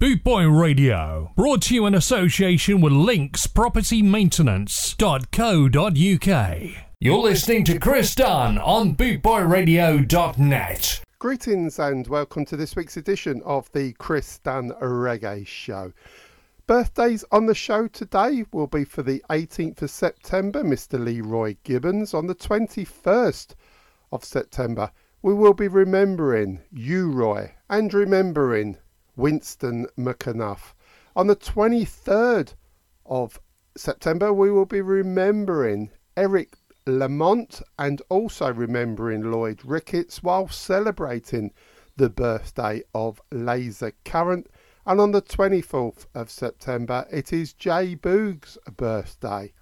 Bootboy Radio, brought to you in association with Links Property Maintenance.co.uk. You're listening to Chris Dunn on bootboyradio.net. Greetings and welcome to this week's edition of the Chris Dunn Reggae Show. Birthdays on the show today will be for the 18th of September, Mr. Leroy Gibbons. On the 21st of September, we will be remembering U-Roy, and remembering Winston McAnuff. On the 23rd of September, we will be remembering Eric Lamont and also remembering Lloyd Ricketts while celebrating the birthday of Laser Current. And on the 24th of September, it is Jay Boog's birthday.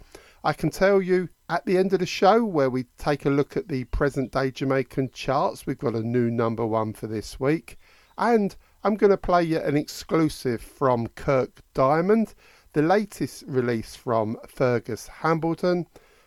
I can tell you at the end of the show, where we take a look at the present day Jamaican charts, we've got a new number one for this week. And I'm going to play you an exclusive from Kirk Diamond, the latest release from Fergus Hambleton,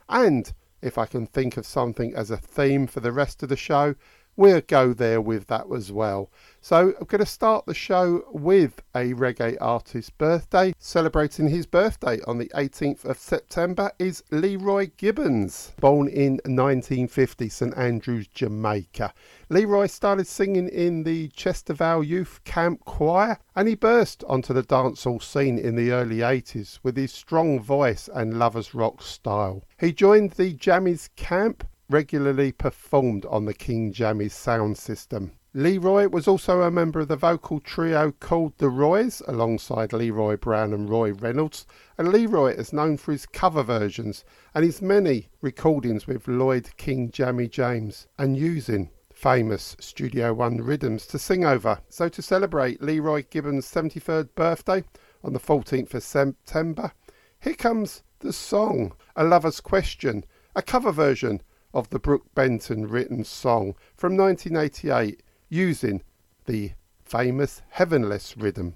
and if I can think of something as a theme for the rest of the show, we'll go there with that as well. So I'm going to start the show with a reggae artist's birthday. Celebrating his birthday on the 18th of September is Leroy Gibbons, born in 1950, St Andrews, Jamaica. Leroy started singing in the Chestervale Youth Camp Choir and he burst onto the dancehall scene in the early 80s with his strong voice and lovers rock style. He joined the Jammies Camp regularly performed on the King Jammies sound system. Leroy was also a member of the vocal trio called The Roys, alongside Leroy Brown and Roy Reynolds, and Leroy is known for his cover versions and his many recordings with Lloyd King Jammy James, and using famous Studio One rhythms to sing over. So to celebrate Leroy Gibbons' 73rd birthday on the 14th of September, here comes the song, A Lover's Question, a cover version of the Brook Benton written song from 1988 using the famous Heavenless rhythm.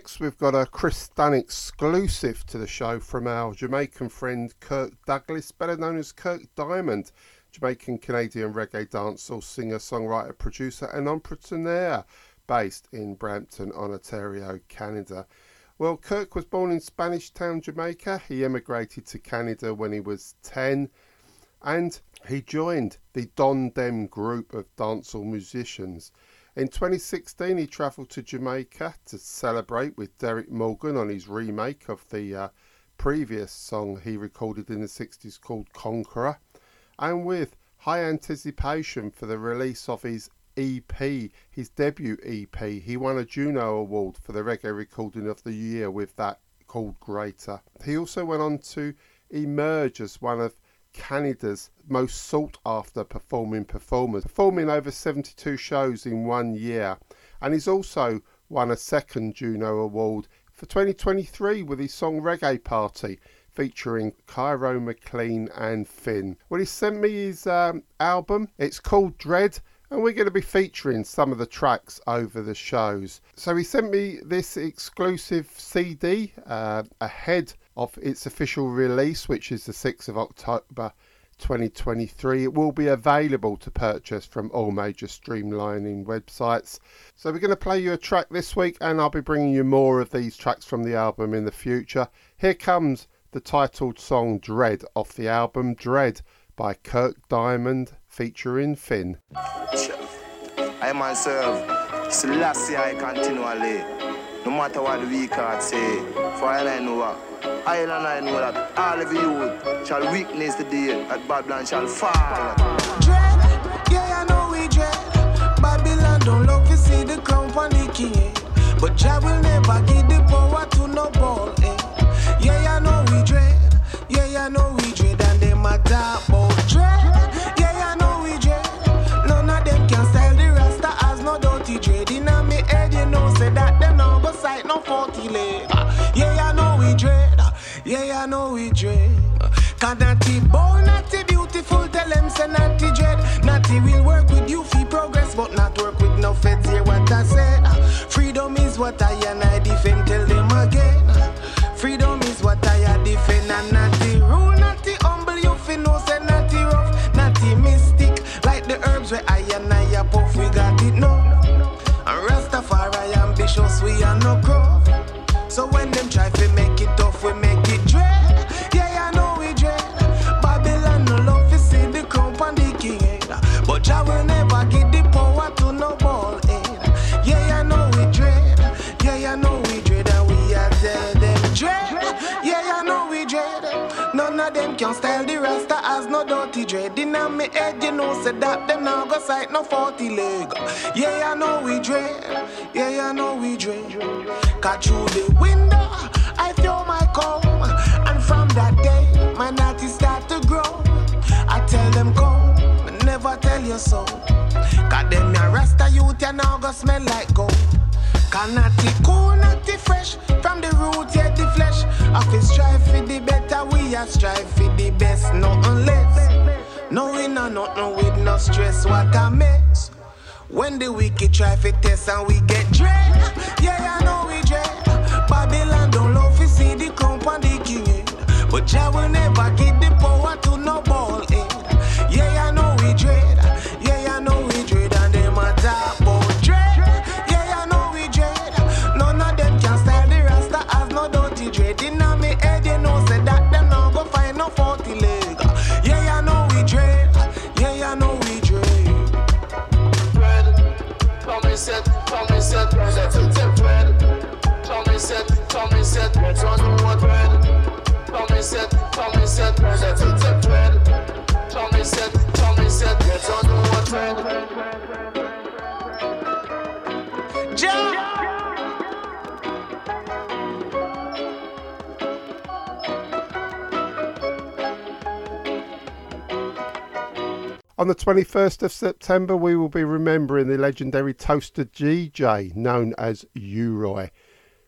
Next, we've got a Chris Dunn exclusive to the show from our Jamaican friend Kirk Douglas, better known as Kirk Diamond, Jamaican Canadian reggae dancehall singer, songwriter, producer, and entrepreneur based in Brampton, Ontario, Canada. Well, Kirk was born in Spanish Town, Jamaica. He emigrated to Canada when he was 10 and he joined the Don Dem group of dancehall musicians. In 2016, he travelled to Jamaica to celebrate with Derrick Morgan on his remake of the uh, previous song he recorded in the 60s called Conqueror, and with high anticipation for the release of his EP, his debut EP. He won a Juno Award for the Reggae Recording of the Year with that called Greater. He also went on to emerge as one of Canada's most sought after performing performers, performing over 72 shows in one year. And he's also won a second Juno Award for 2023 with his song Reggae Party featuring Kairo McLean and Finn. Well, he sent me his um, album. It's called Dread and we're going to be featuring some of the tracks over the shows. So he sent me this exclusive CD uh, ahead of its official release, which is the 6th of October 2023. It will be available to purchase from all major streamlining websites. So we're going to play you a track this week, and I'll be bringing you more of these tracks from the album in the future. Here comes the titled song Dread off the album Dread by Kirk Diamond featuring Finn. I myself, Selassie I continually, no matter what the weak heart say, for I know what. I and I know that all of you shall witness the day that Babylon shall fall. Dread, yeah, I know we dread. Babylon don't love to see the the king. But Jah will never give the power to no ball. Yeah, I know we dread. Cause natty boy, natty beautiful, tell them say natty dread. Natty will work with you for progress, but not work with no feds. Hear what I said. Freedom is what I and I defend. Tell them again. Freedom is what I defend. And natty rule, natty humble, you fi know say natty rough, natty mystic. Like the herbs where I and I puff, we got it no. And Rastafari ambitious, we are no crow. So when them try In a me head, you know, said that them now go sight no 40 leg. Yeah, I know we dread. Yeah, I know we dread. Cut through the window, I throw my comb. And from that day, my natty start to grow. I tell them come, I never tell you so. Cause them ya rasta youth, ya now go smell like gold. Cause natty cool, natty fresh, from the root, yeah, the flesh. If we strive for the better, we a strive for the best, nothing less. No, we no nothing with no stress, what a mess. When the wicked try to test and we get dread. Yeah, I know we dread. Babylon don't love to see the the king. But Jah will never give the power to Jah. On the 21st of September, we will be remembering the legendary toaster DJ, known as U-Roy.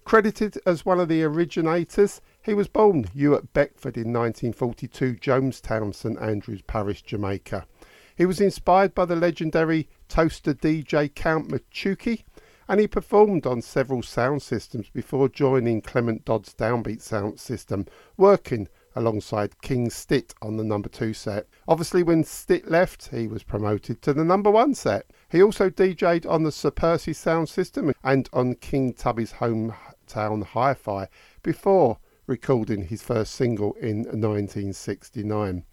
Credited as one of the originators, he was born Ewart Beckford in 1942, Jonestown, St Andrews Parish, Jamaica. He was inspired by the legendary toaster DJ Count Machuki and he performed on several sound systems before joining Clement Dodd's Downbeat sound system, working alongside King Stitt on the number two set. Obviously, when Stitt left, he was promoted to the number one set. He also DJ'd on the Sir Percy sound system and on King Tubby's hometown hi fi before recording his first single in 1969.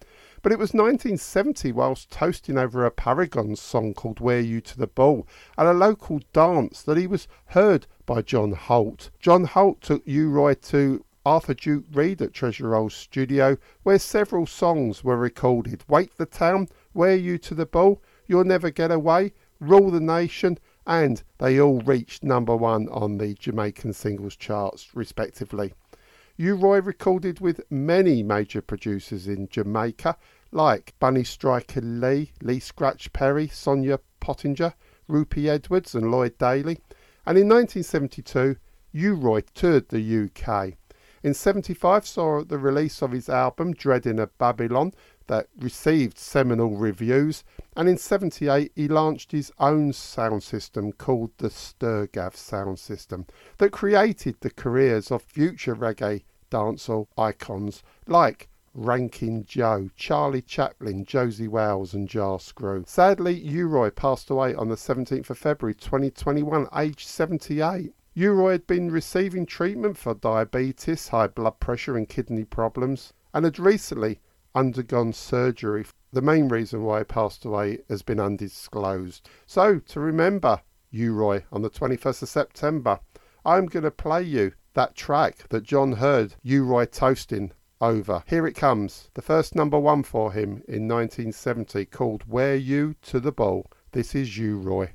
But it was 1970 whilst toasting over a Paragon song called Wear You to the Ball at a local dance that he was heard by John Holt. John Holt took U-Roy to Arthur Duke Reid at Treasure Isle studio where several songs were recorded. Wake the Town, Wear You to the Ball, You'll Never Get Away, Rule the Nation and they all reached number one on the Jamaican singles charts respectively. U-Roy recorded with many major producers in Jamaica like Bunny Striker Lee, Lee Scratch Perry, Sonia Pottinger, Rupie Edwards and Lloyd Daley. And in 1972, U-Roy toured the UK. In 75 saw the release of his album Dread in a Babylon that received seminal reviews and in 78 he launched his own sound system called the Sturgav sound system that created the careers of future reggae dancehall icons like Ranking Joe, Charlie Chaplin, Josey Wales and Jah Screw. Sadly, U-Roy passed away on the 17th of February 2021, aged 78. U-Roy had been receiving treatment for diabetes, high blood pressure and kidney problems and had recently undergone surgery. The main reason why he passed away has been undisclosed. So, to remember U-Roy on the 21st of September, I'm going to play you that track that John heard U-Roy toasting over. Here it comes, the first number one for him in 1970 called Wear You to the Ball. This is U-Roy.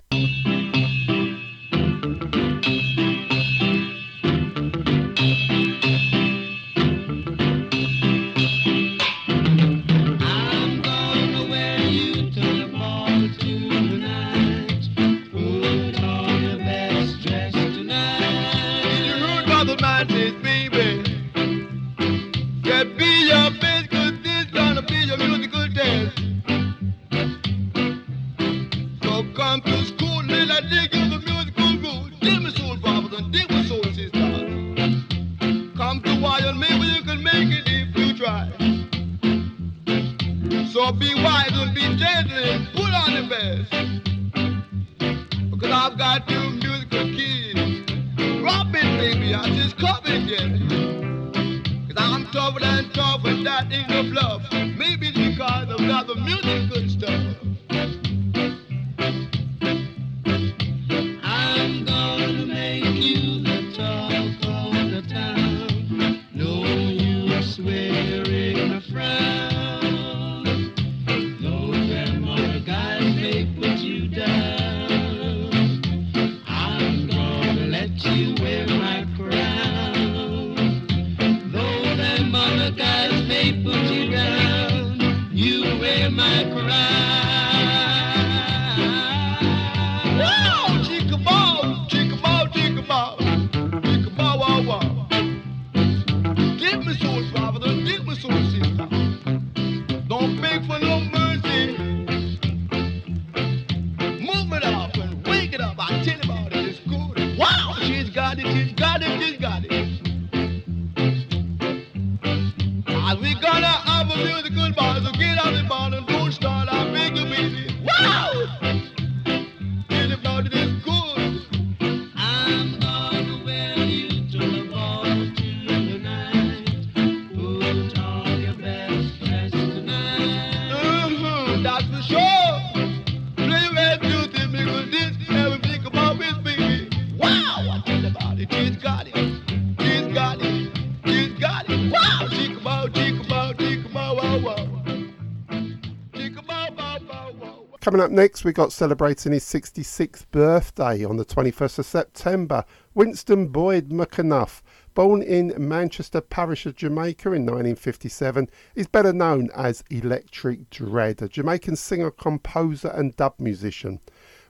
Coming up next, we got celebrating his 66th birthday on the 21st of September. Winston Boyd McAnuff, born in Manchester Parish of Jamaica in 1957, is better known as Electric Dread, a Jamaican singer, composer, and dub musician.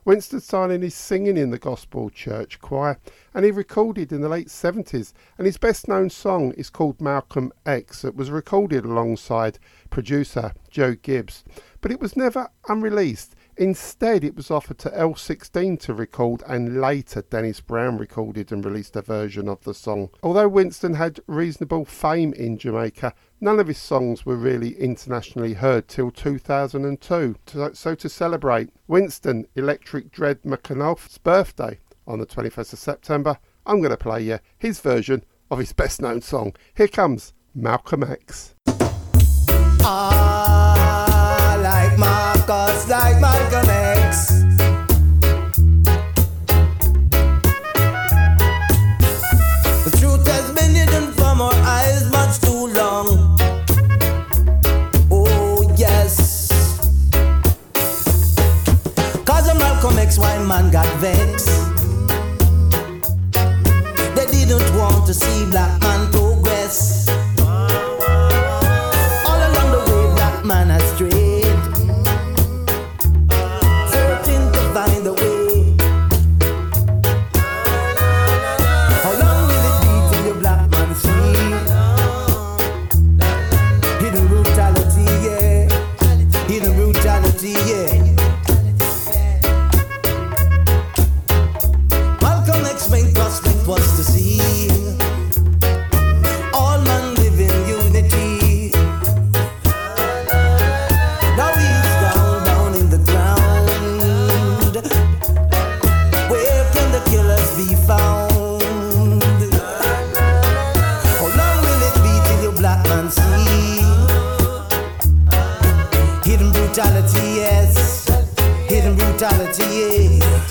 Winston started his singing in the gospel church choir and he recorded in the late 70s and his best known song is called Malcolm X. It was recorded alongside producer Joe Gibbs but it was never unreleased Instead, it was offered to Earl 16 to record, and later Dennis Brown recorded and released a version of the song. Although Winston had reasonable fame in Jamaica, none of his songs were really internationally heard till 2002. So, to celebrate Winston Electric Dread McAnuff's birthday on the 21st of September, I'm going to play you his version of his best known song. Here comes Malcolm X. Ah, like Marcus, X, why man got vexed. They didn't want to see black man progress. Brutality. Yeah.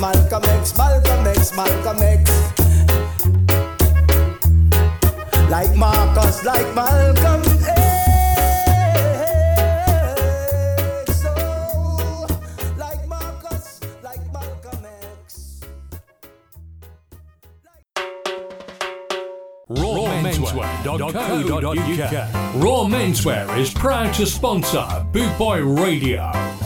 Malcolm X, Malcolm X, Malcolm X, Like Marcus, like Malcolm X. Oh, like Marcus, like Malcolm X. rawmenswear.co.uk. Raw Menswear is proud to sponsor Boot Boy Radio.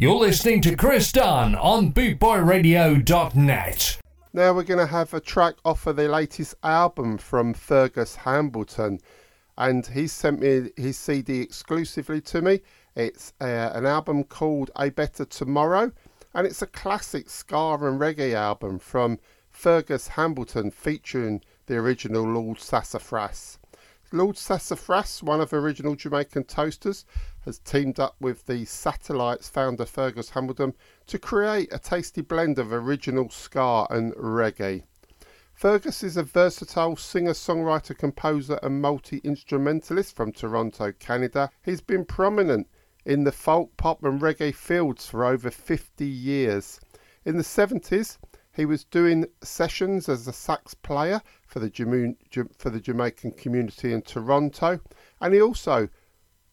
You're listening to Chris Dunn on bootboyradio.net. Now we're going to have a track off of the latest album from Fergus Hambleton, and he sent me his CD exclusively to me. It's uh, an album called A Better Tomorrow, and it's a classic ska and reggae album from Fergus Hambleton featuring the original Lord Sassafras. Lord Sassafras, one of the original Jamaican toasters, has teamed up with the Satellites founder Fergus Hambleton to create a tasty blend of original ska and reggae. Fergus is a versatile singer, songwriter, composer, and multi instrumentalist from Toronto, Canada. He's been prominent in the folk, pop, and reggae fields for over 50 years. In the 70s, he was doing sessions as a sax player for the, for the Jamaican community in Toronto, and he also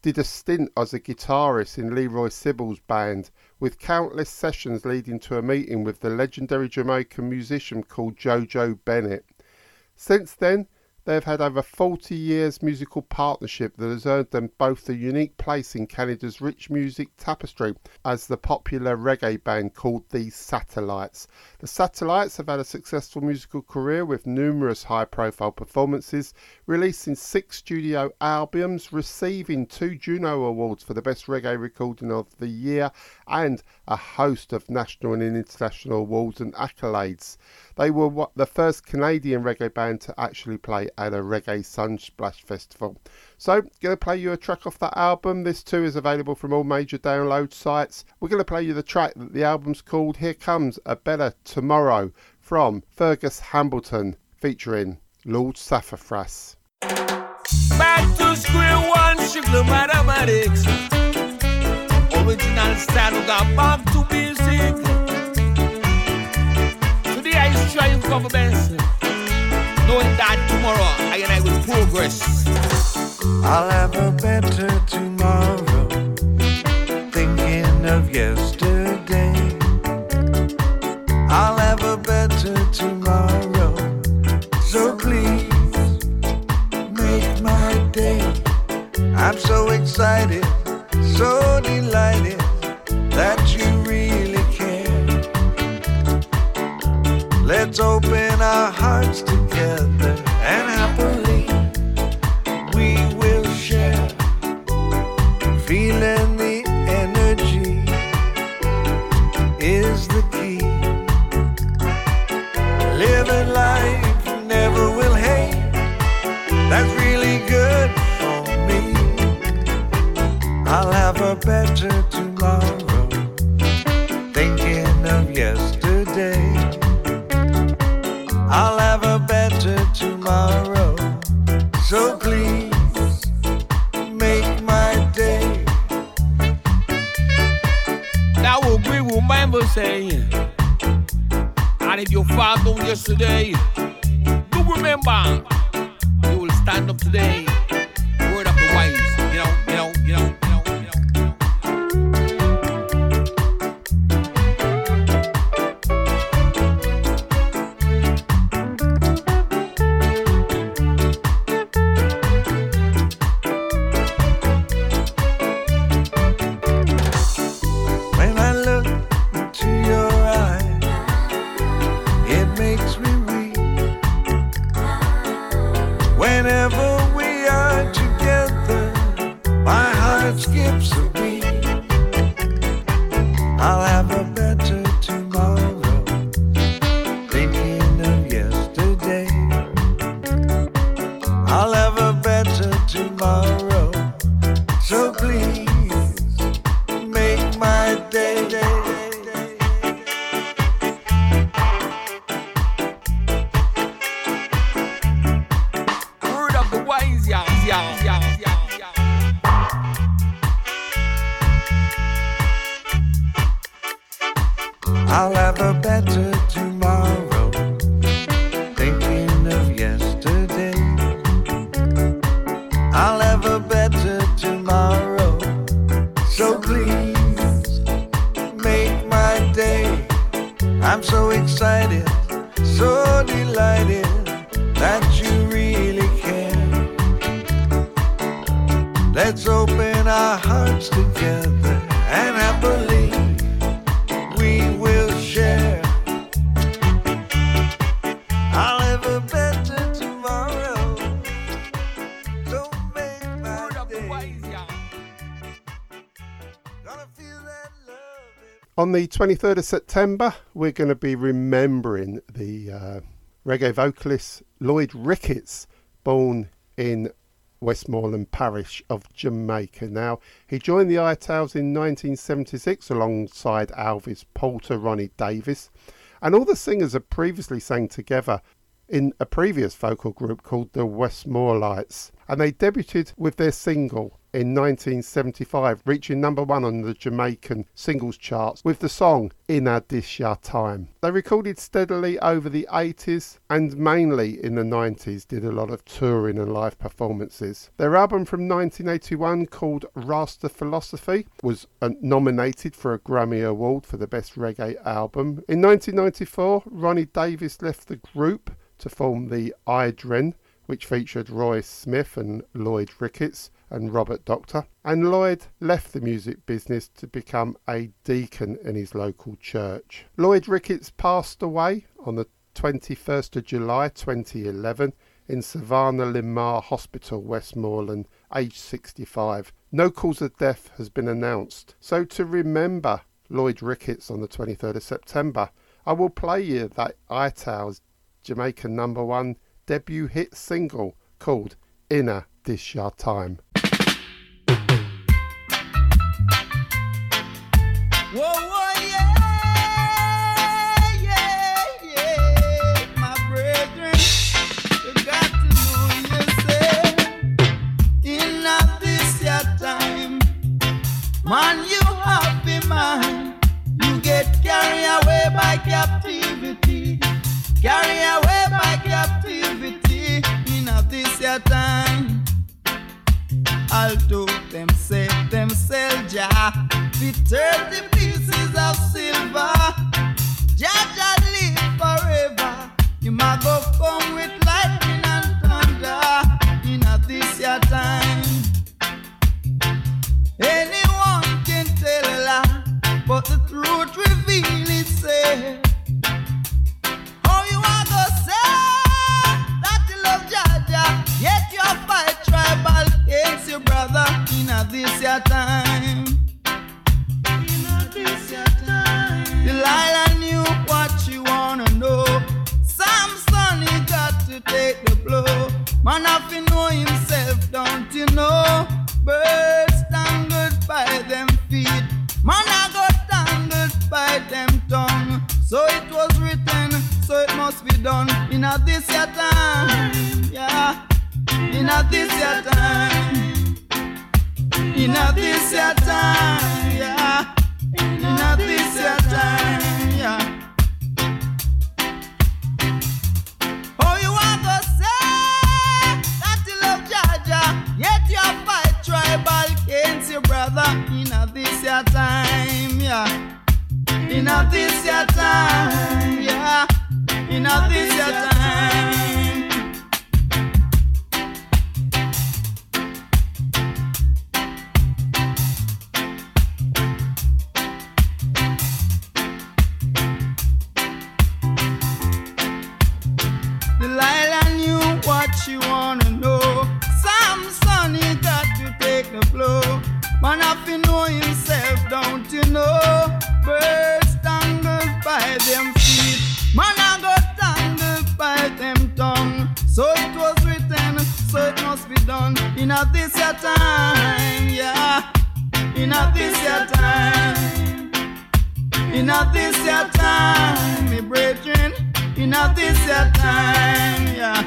did a stint as a guitarist in Leroy Sibbles' band, with countless sessions leading to a meeting with the legendary Jamaican musician called Jojo Bennett. Since then, they have had over 40 years musical partnership that has earned them both a unique place in Canada's rich music tapestry as the popular reggae band called the Satellites. The Satellites have had a successful musical career with numerous high profile performances, releasing six studio albums, receiving two Juno Awards for the Best Reggae Recording of the Year, and a host of national and international awards and accolades. They were the first Canadian reggae band to actually play at a Reggae Sunsplash Festival. So, going to play you a track off that album. This too is available from all major download sites. We're going to play you the track that the album's called Here Comes a Better Tomorrow from Fergus Hambleton featuring Lord Sassafras. Back to square one, sugar mathematics. Original style we got back to basic trying for my best. Knowing that tomorrow I and I will progress. I'll have a better tomorrow. Thinking of yesterday. I'll have a better tomorrow. So please make my day. I'm so excited, Open our hearts together and happily we will share. Feeling 23rd of September, we're going to be remembering the uh, reggae vocalist Lloyd Ricketts, born in Westmoreland Parish of Jamaica. Now, he joined the Itals in 1976 alongside Alvis Poulter, Ronnie Davis, and all the singers had previously sang together in a previous vocal group called the Westmorelites, and they debuted with their single in 1975, reaching number one on the Jamaican singles charts with the song In a Dish Ya Time. They recorded steadily over the 80s and mainly in the 90s did a lot of touring and live performances. Their album from 1981 called Rasta Philosophy was uh, nominated for a Grammy Award for the Best Reggae Album. In 1994, Ronnie Davis left the group to form the Idren, which featured Roy Smith and Lloyd Ricketts and Robert Doctor. And Lloyd left the music business to become a deacon in his local church. Lloyd Ricketts passed away on the 21st of July 2011 in Savanna-la-Mar Hospital, Westmoreland, aged 65. No cause of death has been announced. So to remember Lloyd Ricketts on the 23rd of September, I will play you that ITAL's Jamaican number one debut hit single called Inner Dish Ya Time. Man, you happy man, you get carried away by captivity, carried away by captivity. In this your time. Although them say them sell Jah for thirty pieces of silver. Jah Jah live forever. You might go come with lightning and thunder in this your time. How you are go say that you love yet you fight tribal against your brother in this your time. This your time. Knew what she wanna know. Samson he got to take the blow. Man have to know himself, don't you know? Birds by them feet. Man I tangled by them tongue. So it was written, so it must be done. In a this your time, yeah. In a this your time. In a this your time, yeah. In a this your time, yeah. Oh, you want to say that you love Jaja, yet you fight tribal against your brother. In a this your time, yeah. In a this your time, yeah. In a this your time. Delilah knew what she wanna know. Samson, he got to take the blow. Man, know himself, don't you know? Birds tangled by them feet. Man, I got tangled by them tongue. So it was written, so it must be done. In a this your time, yeah. In a this your time. In a this your time, me brethren. In a this your time, yeah.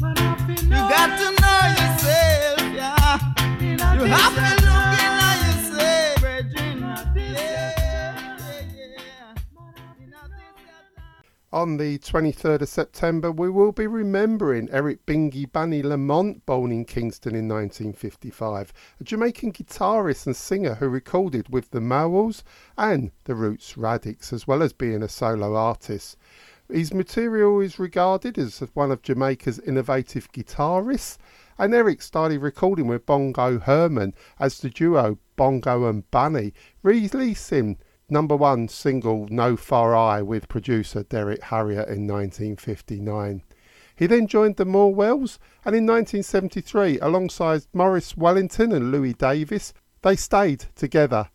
You got to know yourself, yeah. You have to On the 23rd of September, we will be remembering Eric Bingy Bunny Lamont, born in Kingston in 1955, a Jamaican guitarist and singer who recorded with the Morwells and the Roots Radics, as well as being a solo artist. His material is regarded as one of Jamaica's innovative guitarists, and Eric started recording with Bongo Herman as the duo Bongo and Bunny, releasing number one single No Far Eye with producer Derrick Harriott in 1959. He then joined the Morwells, and in 1973, alongside Maurice Wellington and Louis Davis, they stayed together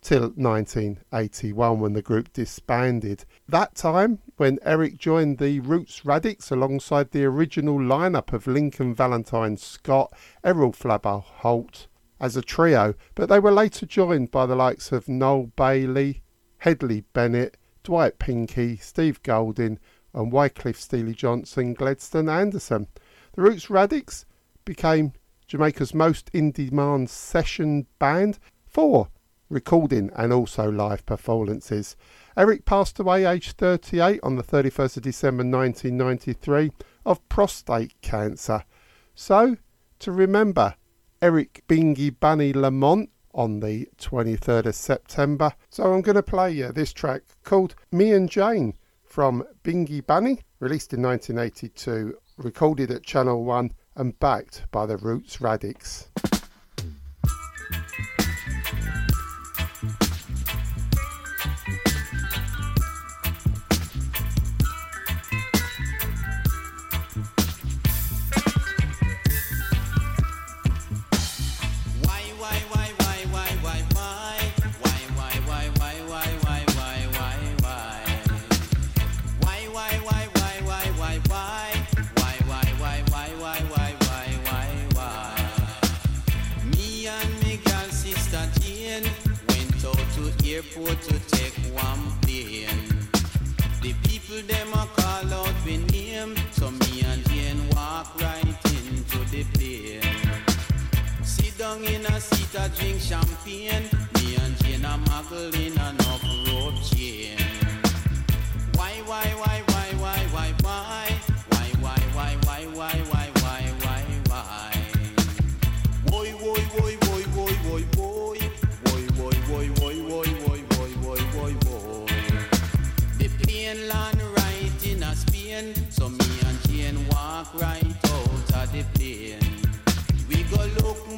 till 1981 when the group disbanded. That time, when Eric joined the Roots Radics alongside the original lineup of Lincoln Valentine Scott, Errol Flabba Holt as a trio, but they were later joined by the likes of Noel Bailey, Hedley Bennett, Dwight Pinkney, Steve Golding, and Wycliffe Steely Johnson, Gladstone Anderson. The Roots Radics became Jamaica's most in demand session band for recording and also live performances. Eric passed away aged 38 on the 31st of December 1993 of prostate cancer. So, to remember Eric Bingy Bunny Lamont on the 23rd of September. So I'm going to play you this track called Me and Jane from Bingy Bunny, released in 1982, recorded at Channel 1 and backed by the Roots Radics. Airport to take one plane. The people them a call out me name, so me and Jane walk right into the plane. Sit down in a seat a drink champagne. Me and Jane a muggle in an right out of the plane. We go look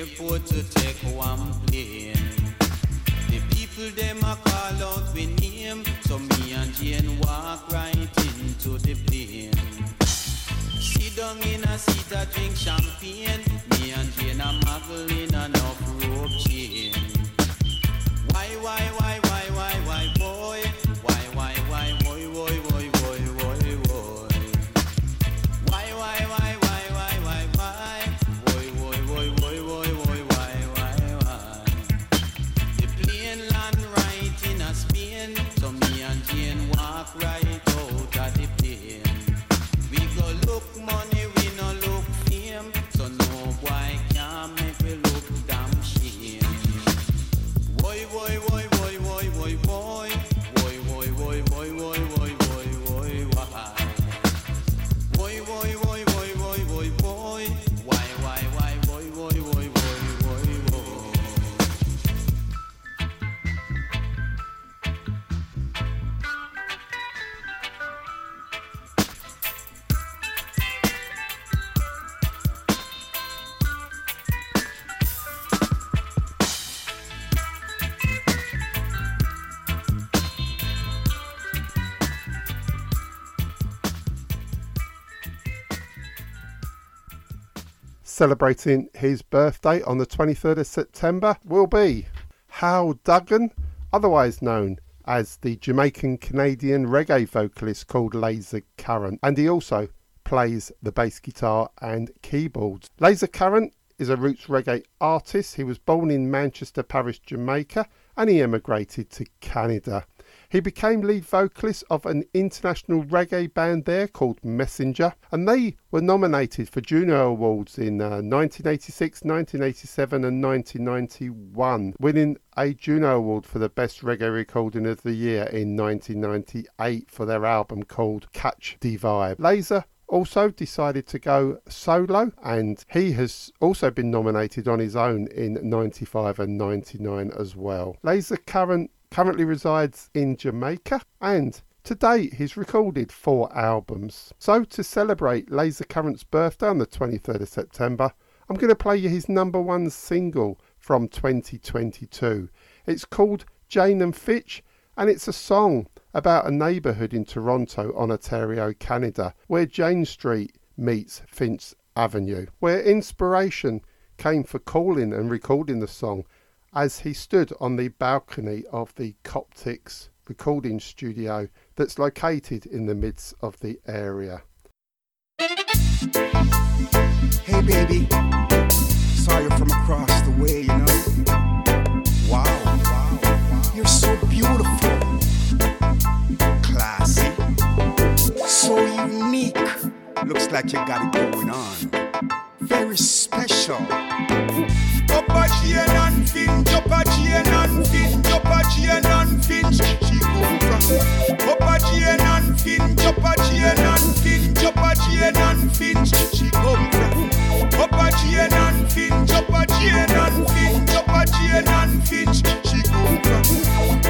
airport to take one plane. The people them a call out we name, so me and Jane walk right into the plane. Sit down in a seat a drink champagne. Celebrating his birthday on the 23rd of September will be Hal Duggan, otherwise known as the Jamaican Canadian reggae vocalist called Laser Current, and he also plays the bass guitar and keyboards. Laser Current is a roots reggae artist. He was born in Manchester Parish, Jamaica, and he emigrated to Canada. He became lead vocalist of an international reggae band there called Messenjah, and they were nominated for Juno Awards in uh, 1986, 1987, and 1991, winning a Juno Award for the Best Reggae Recording of the Year in 1998 for their album called Catch the Vibe. Laser also decided to go solo and he has also been nominated on his own in 95 and 99 as well. Laser current currently resides in Jamaica and to date, he's recorded four albums. So, to celebrate Laser Current's birthday on the 23rd of September, I'm going to play you his number one single from 2022. It's called Jane and Finch, and it's a song about a neighbourhood in Toronto, Ontario, Canada, where Jane Street meets Finch Avenue, where inspiration came for calling and recording the song as he stood on the balcony of the Coptics recording studio that's located in the midst of the area. Hey baby, saw you from across the way, you know. Wow, wow, wow. you're so beautiful, classy, so unique. Looks like you got it going on. Very special. Up a chain and finch, up a chain and finch, up a chain and finch. She come from up a chain and finch, up a chain and finch, up a chain and finch. She come from up a chain and finch, up a chain and finch, up a chain and finch. She come from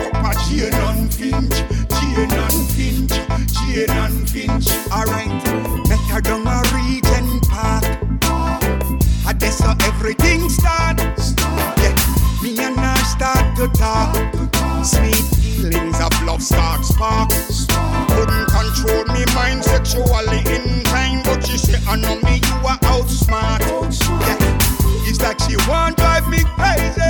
up a chain and finch, chain and finch, chain and finch. Alright, make her down so everything starts. Yeah. Me and her start to talk. Sweet feelings of love start spark. Couldn't control me mind sexually in time, but she said, I know me, you are outsmart. outsmart. Yeah. It's like she won't drive me crazy.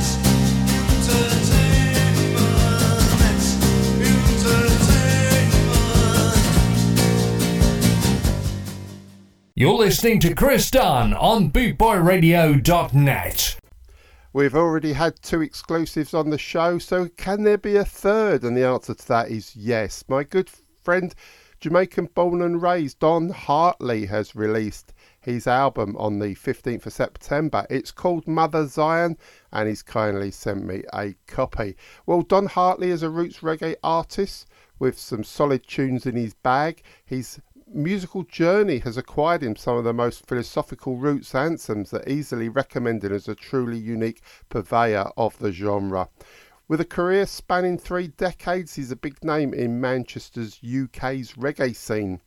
You're listening to Chris Dunn on bootboyradio.net. We've already had two exclusives on the show, so can there be a third? And the answer to that is yes. My good friend, Jamaican born and raised, Don Hartley, has released his album on the 15th of September. It's called Mother Zion, and he's kindly sent me a copy. Well, Don Hartley is a roots reggae artist with some solid tunes in his bag. He's musical journey has acquired him some of the most philosophical roots anthems that easily recommended as a truly unique purveyor of the genre. With a career spanning three decades, he's a big name in Manchester's UK's reggae scene.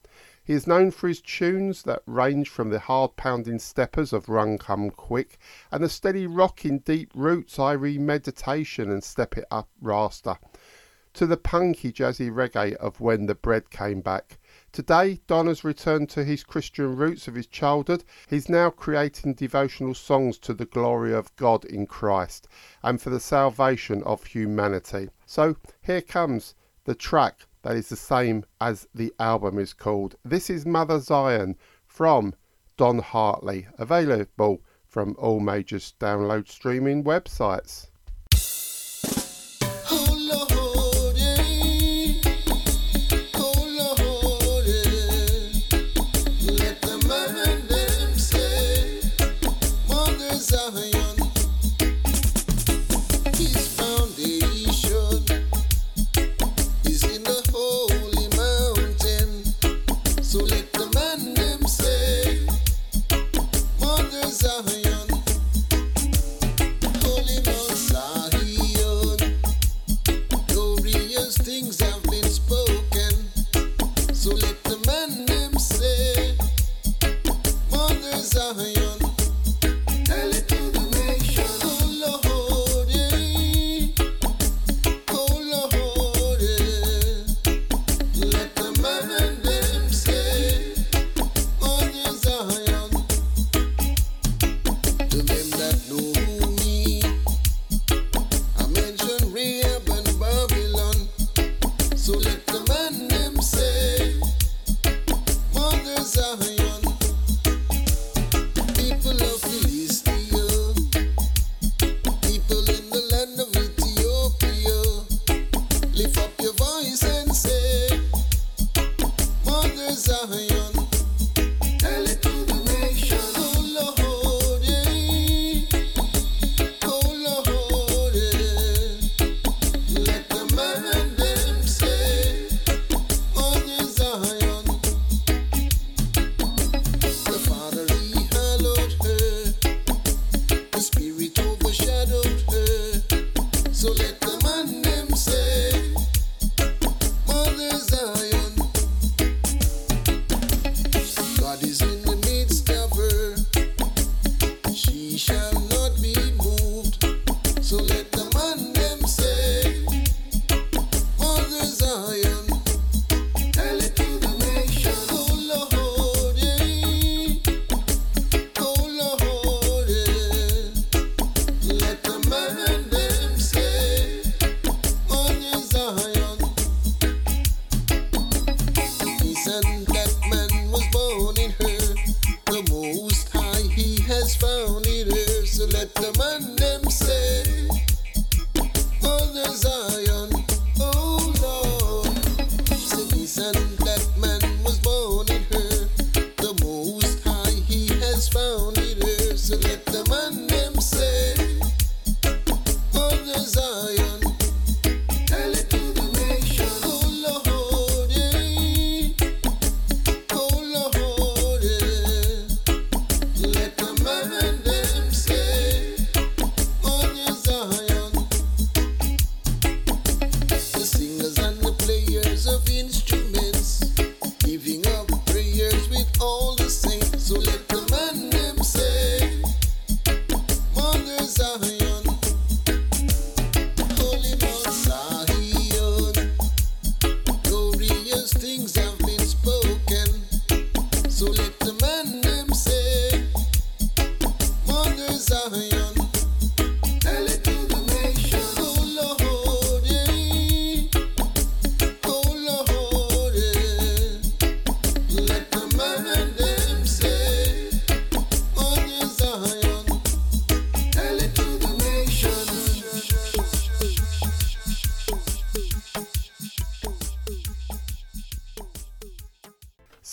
He is known for his tunes that range from the hard pounding steppers of Run Come Quick and the steady rocking deep roots Irie Meditation and Step It Up Rasta to the punky jazzy reggae of When the Bread Came Back. Today, Don has returned to his Christian roots of his childhood. He's now creating devotional songs to the glory of God in Christ and for the salvation of humanity. So here comes the track that is the same as the album is called. This is Mother Zion from Don Hartley, available from all major download streaming websites.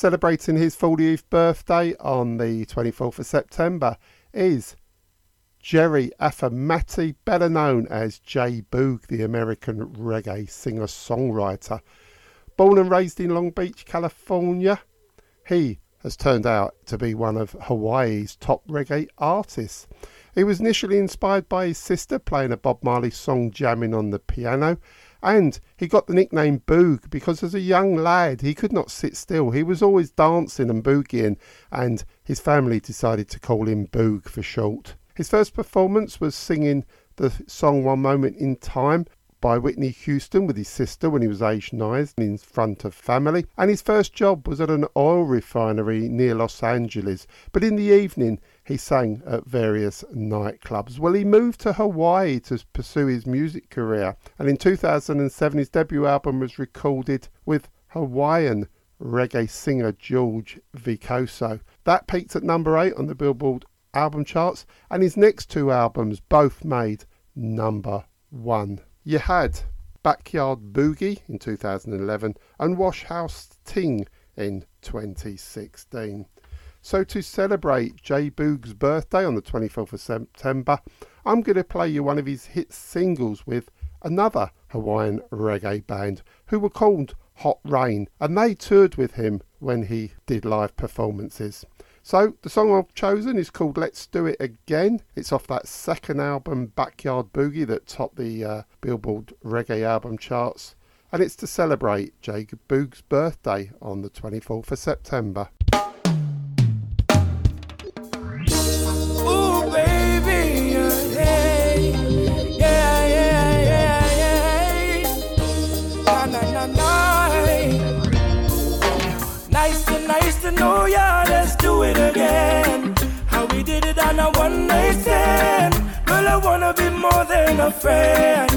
Celebrating his 40th birthday on the 24th of September is Jerry Afemata, better known as Jay Boog, the American reggae singer songwriter. Born and raised in Long Beach, California, he has turned out to be one of Hawaii's top reggae artists. He was initially inspired by his sister playing a Bob Marley song jamming on the piano, and he got the nickname Boog because as a young lad he could not sit still. He was always dancing and boogieing, and his family decided to call him Boog for short. His first performance was singing the song One Moment in Time by Whitney Houston with his sister when he was aged nine in front of family. And his first job was at an oil refinery near Los Angeles. But in the evening, he sang at various nightclubs. Well, he moved to Hawaii to pursue his music career. And in 2007, his debut album was recorded with Hawaiian reggae singer George Veikoso. That peaked at number eight on the Billboard album charts, and his next two albums both made number one. You had Backyard Boogie in 2011 and Wash House Ting in 2016. So to celebrate Jay Boog's birthday on the 24th of September, I'm going to play you one of his hit singles with another Hawaiian reggae band who were called Hot Rain and they toured with him when he did live performances. So the song I've chosen is called Let's Do It Again. It's off that second album, Backyard Boogie, that topped the uh, Billboard Reggae album charts. And it's to celebrate Jacob Boog's birthday on the 24th of September. Girl, I wanna be more than a friend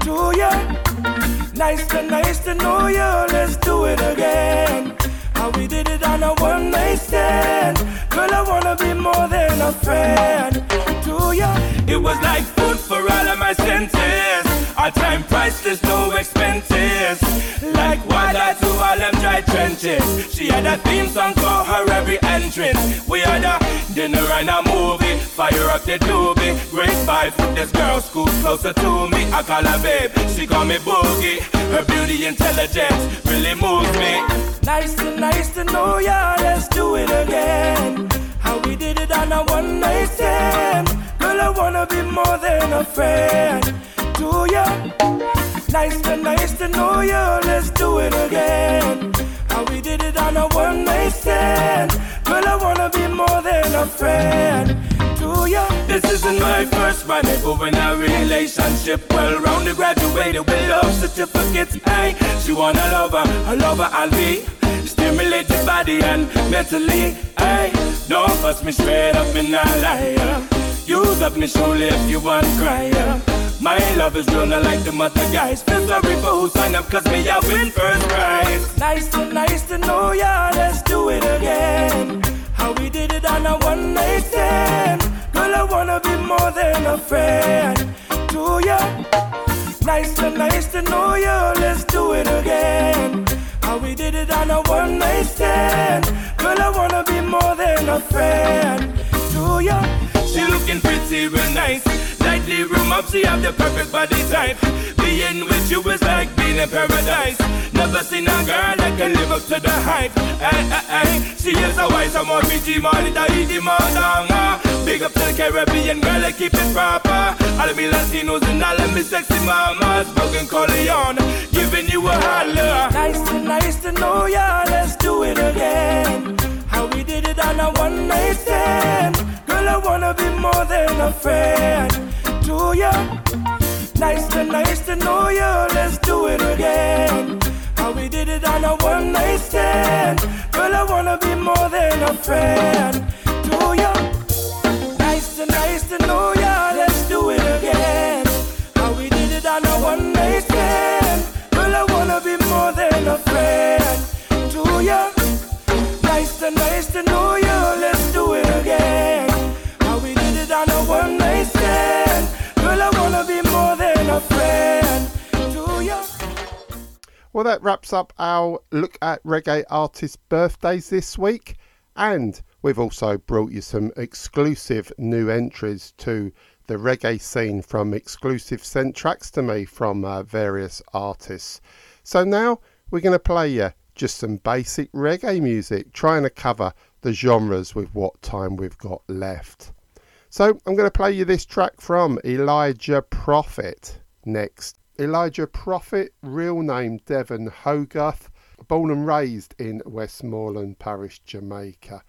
to you. Nice to, nice to know ya. Let's do it again. How we did it on a one night stand. Girl, I wanna be more than a friend to ya. It was like food for all of my senses. Our time priceless, no expenses. Like water to all them dry trenches. She had a theme song for her every entrance. We had a dinner and a movie. Fire up the doobie. Great five this girl school closer to me. I call her babe, she call me boogie. Her beauty intelligence really moves me. Nice to nice to know ya. Let's do it again. How we did it on a one night stand. Girl, I wanna be more than a friend to ya. Nice to nice to know you. Let's do it again. How we did it on a one night stand. Girl, I wanna be more than a friend to ya. This isn't my first rendezvous in a relationship. Well rounded, graduated with love certificates. Hey, she want a lover, a lover I'll be. Stimulate the body and mentally. Hey, don't fuss me straight up in a liar. Use up me shoulder if you want to cry. My love is real, not like the mother guys. Feel sorry for who sign up, cause me, I win first prize. Nice to, nice to know ya, let's do it again. How we did it on a one night stand. Girl, I wanna be more than a friend to ya. Nice to, nice to know ya, let's do it again. How we did it on a one night stand. Girl, I wanna be more than a friend to ya. She looking pretty real nice. Lightly room up, she have the perfect body type. Being with you is like being in paradise. Never seen a girl that can live up to the hype. Ay, ay, ay. She is a wise, I'm more PG, money, da, easy, mandanga. Big up to the Caribbean girl, I keep it proper. All of me Latinos and all of me sexy mamas. Broken Corleone, giving you a holler. Nice to, nice to know ya, let's do it again. How we did it on a one night stand. Girl, I wanna be more than a friend to ya. Nice to, nice to know ya, let's do it again. How we did it on a one night stand. Girl, I wanna be more than a friend to ya. Nice to, nice to know ya, let's do it again. How we did it on a one night stand. Girl, I wanna be more than a friend to ya. Nice to, nice to know Well, that wraps up our look at reggae artists' birthdays this week, and we've also brought you some exclusive new entries to the reggae scene from exclusive sent tracks to me from uh, various artists. So now we're going to play you just some basic reggae music, trying to cover the genres with what time we've got left. So I'm going to play you this track from Elijah Prophet next. Elijah Prophet, real name Devon Hogarth, born and raised in Westmoreland Parish, Jamaica.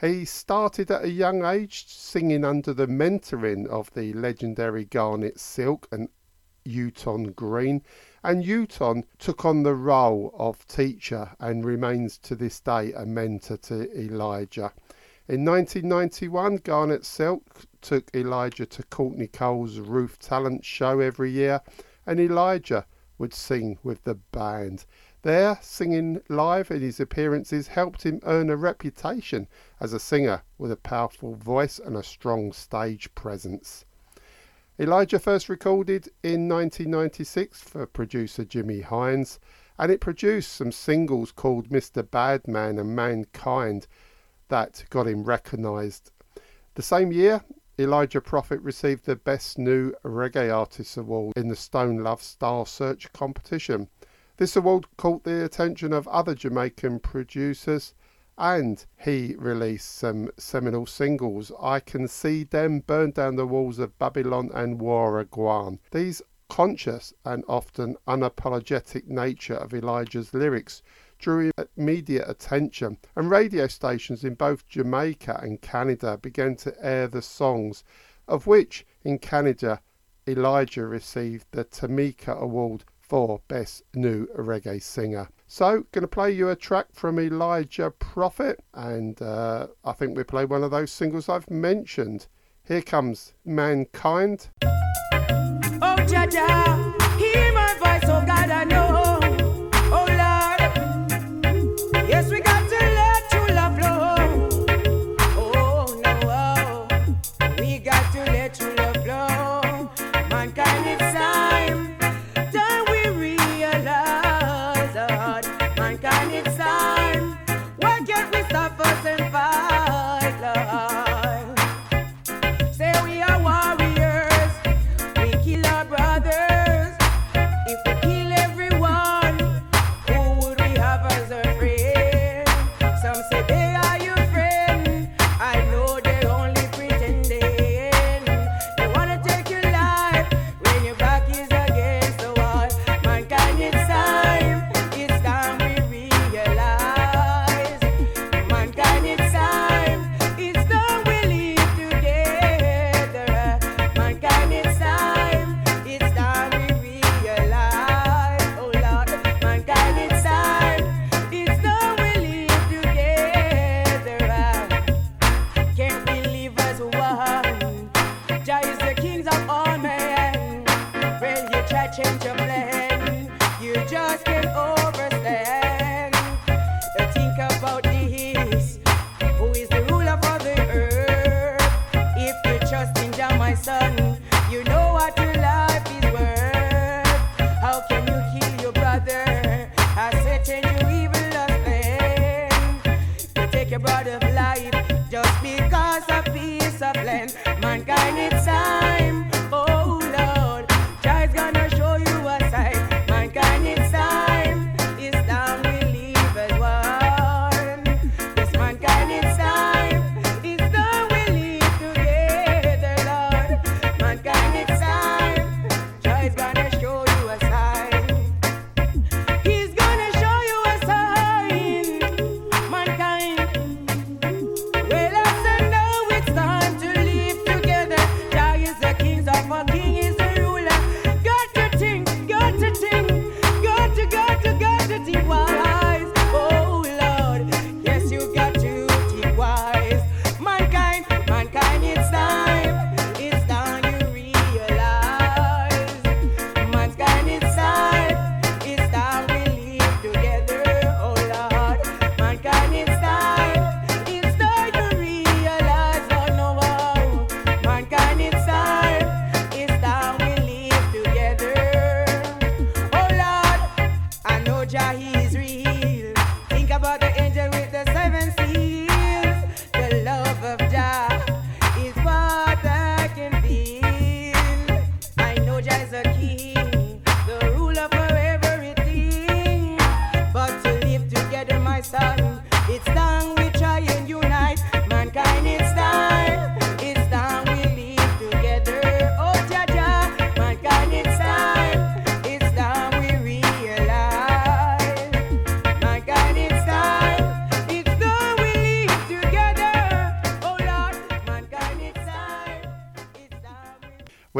He started at a young age singing under the mentoring of the legendary Garnett Silk and Uton Green, and Uton took on the role of teacher and remains to this day a mentor to Elijah. In 1991, Garnett Silk took Elijah to Courtney Cole's Roof Talent show every year, and Elijah would sing with the band. Their singing live in his appearances helped him earn a reputation as a singer with a powerful voice and a strong stage presence. Elijah first recorded in 1996 for producer Jimmy Hines, and it produced some singles called Mr. Badman and Mankind that got him recognised. The same year, Elijah Prophet received the Best New Reggae Artist Award in the Stone Love Star Search competition. This award caught the attention of other Jamaican producers and he released some seminal singles. I Can See Them, Burn Down the Walls of Babylon and War Guan. These conscious and often unapologetic nature of Elijah's lyrics drew immediate attention, and radio stations in both Jamaica and Canada began to air the songs, of which in Canada Elijah received the Tamika Award for Best New Reggae Singer. So, going to play you a track from Elijah Prophet, and uh, I think we play one of those singles I've mentioned. Here comes Mankind. Oh, Jaja, hear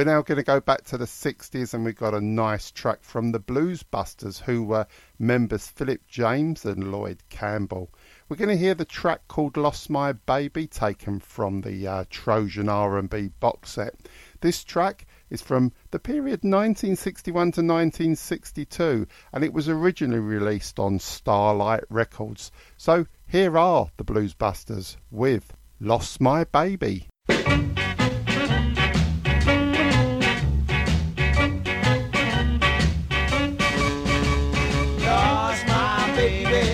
We're now going to go back to the 60s and we've got a nice track from the Blues Busters who were members Philip James and Lloyd Campbell. We're going to hear the track called Lost My Baby taken from the uh, Trojan R&B box set. This track is from the period 1961 to 1962 and it was originally released on Starlite Records. So here are the Blues Busters with Lost My Baby. Baby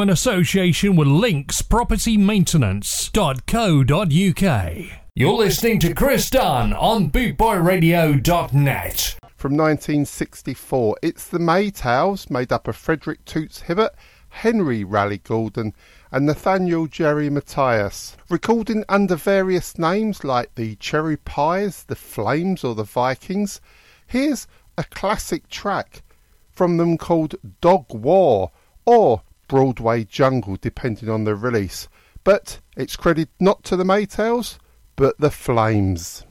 you in association with Links Property Maintenance.co.uk. You're listening to Chris Dunn on bootboyradio.net. From 1964, it's the Maytals, made up of Frederick Toots Hibbert, Henry Raleigh Gordon, and Nathaniel Jerry Matthias. Recording under various names like the Cherry Pies, the Flames, or the Vikings, here's a classic track from them called Dog War or Broadway Jungle, depending on the release. But it's credited not to the Maytals, but the Flames.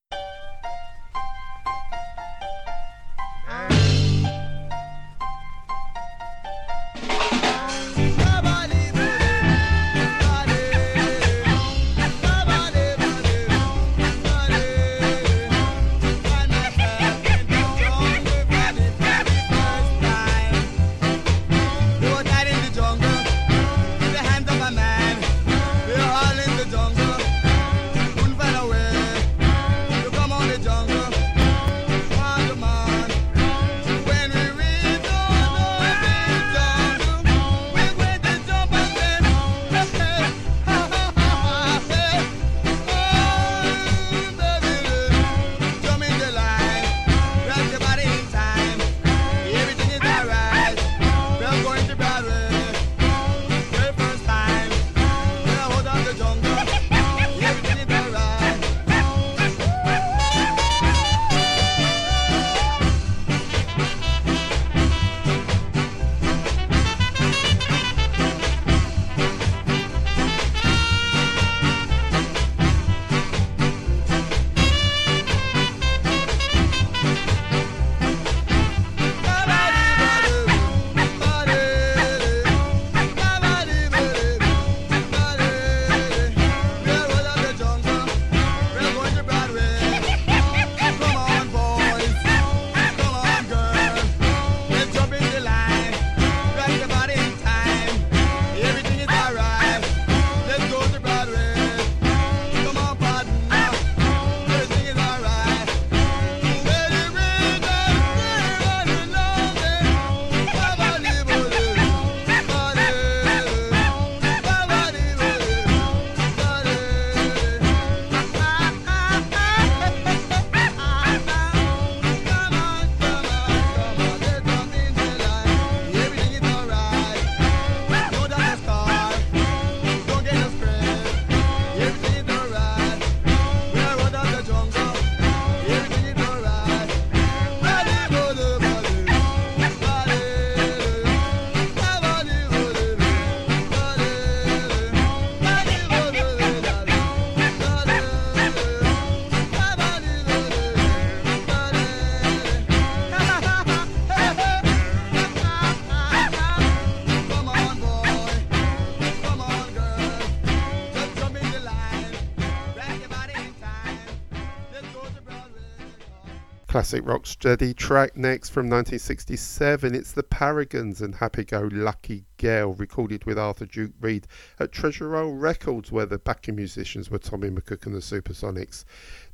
Classic rock steady track next from 1967. It's the Paragons and Happy Go Lucky Girl, recorded with Arthur Duke Reid at Treasure Isle Records, where the backing musicians were Tommy McCook and the Supersonics.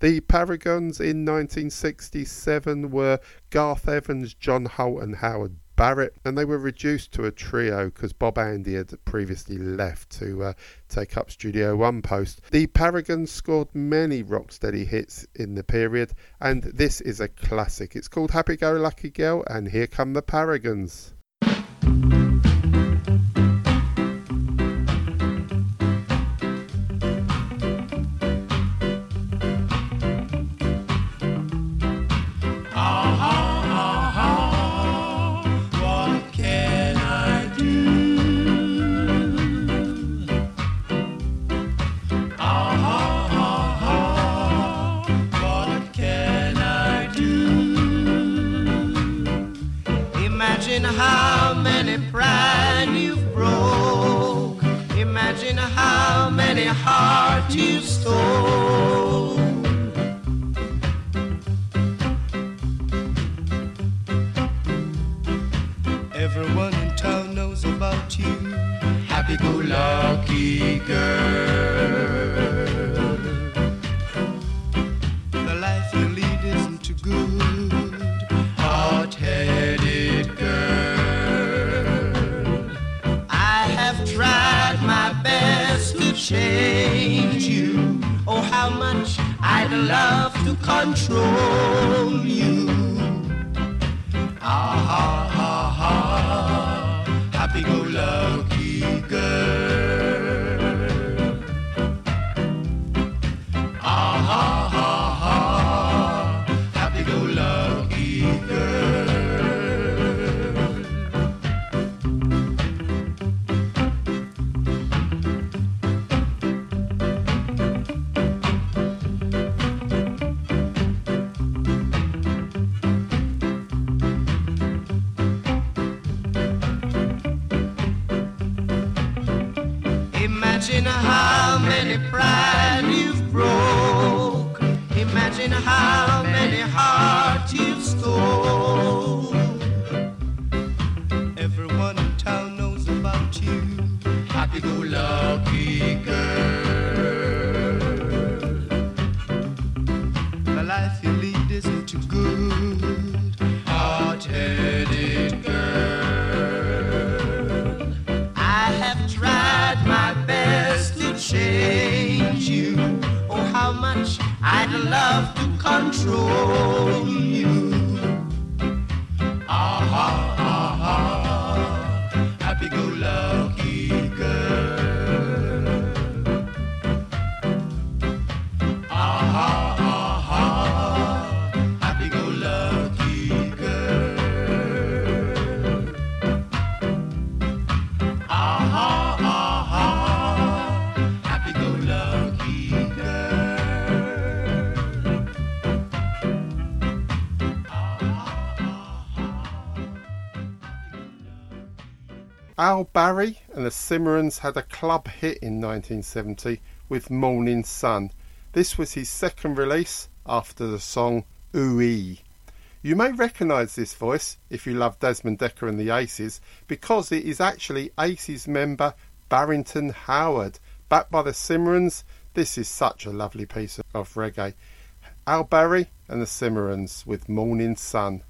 The Paragons in 1967 were Garth Evans, John Holt, and Howard Barrett, and they were reduced to a trio because Bob Andy had previously left to uh, take up Studio One post. The Paragons scored many rocksteady hits in the period, and this is a classic. It's called Happy Go Lucky Girl, and here come the Paragons. Hearts how much I'd love to control you. Ah, control Al Barry and the Cimarrons had a club hit in 1970 with Morning Sun. This was his second release after the song Ooh You may recognise this voice if you love Desmond Dekker and the Aces because it is actually Aces member Barrington Howard. Backed by the Cimarrons, this is such a lovely piece of reggae. Al Barry and the Cimarrons with Morning Sun.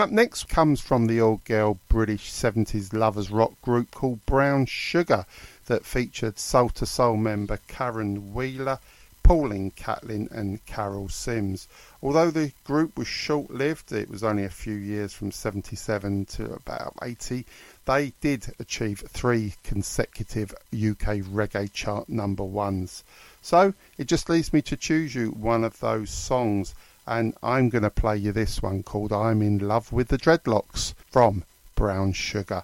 Up next comes from the old girl British 70s lovers rock group called Brown Sugar that featured Soul II Soul member Caron Wheeler, Pauline Catlin, and Carol Sims. Although the group was short lived, it was only a few years from 77 to about 80, they did achieve three consecutive UK reggae chart number ones. So it just leaves me to choose you one of those songs, and I'm going to play you this one called I'm in Love with the Dreadlocks from Brown Sugar.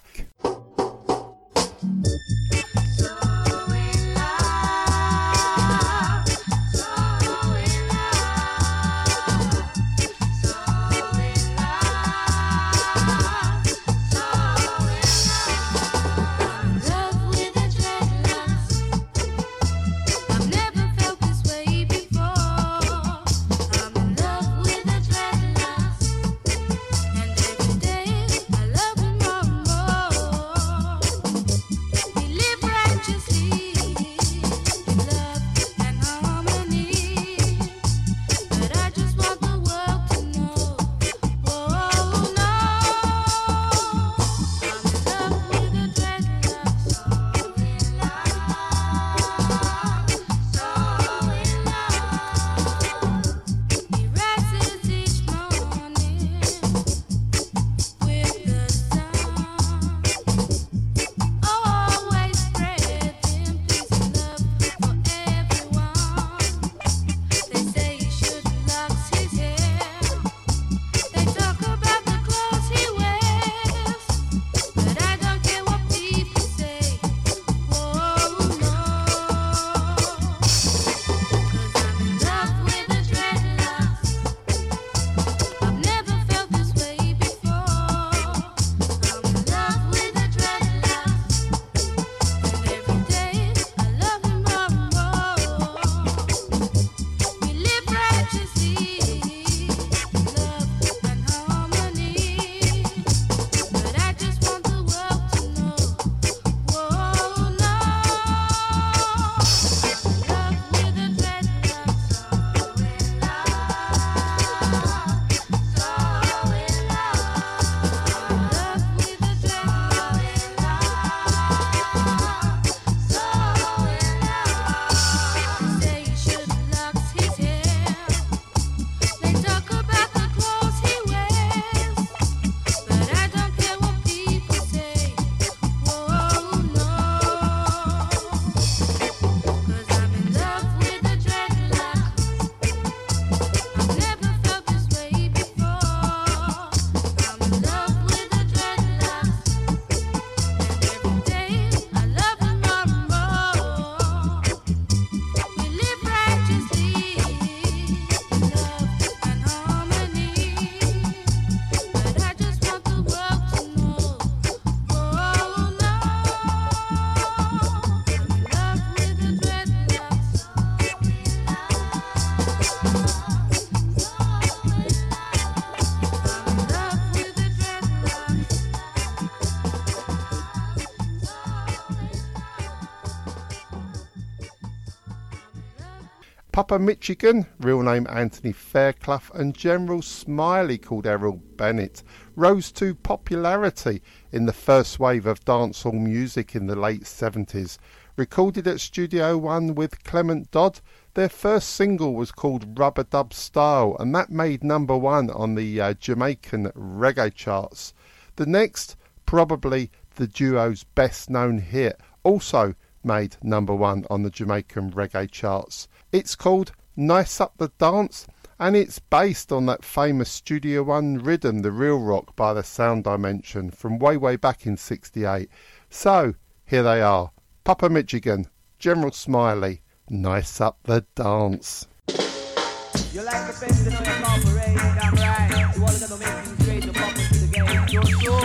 Papa Michigan, real name Anthony Fairclough, and General Smiley called Errol Bennett, rose to popularity in the first wave of dancehall music in the late 70s. Recorded at Studio One with Clement Dodd, their first single was called Rubber Dub Style, and that made number one on the uh, Jamaican reggae charts. The next, probably the duo's best known hit, also made number one on the Jamaican reggae charts. It's called Nice Up the Dance and it's based on that famous Studio One rhythm, The Real Rock by the Sound Dimension from way, way back in 68. So, here they are Papa Michigan, General Smiley, Nice Up the Dance. You like the to right. You wanna make things great, you into the game. You're sure.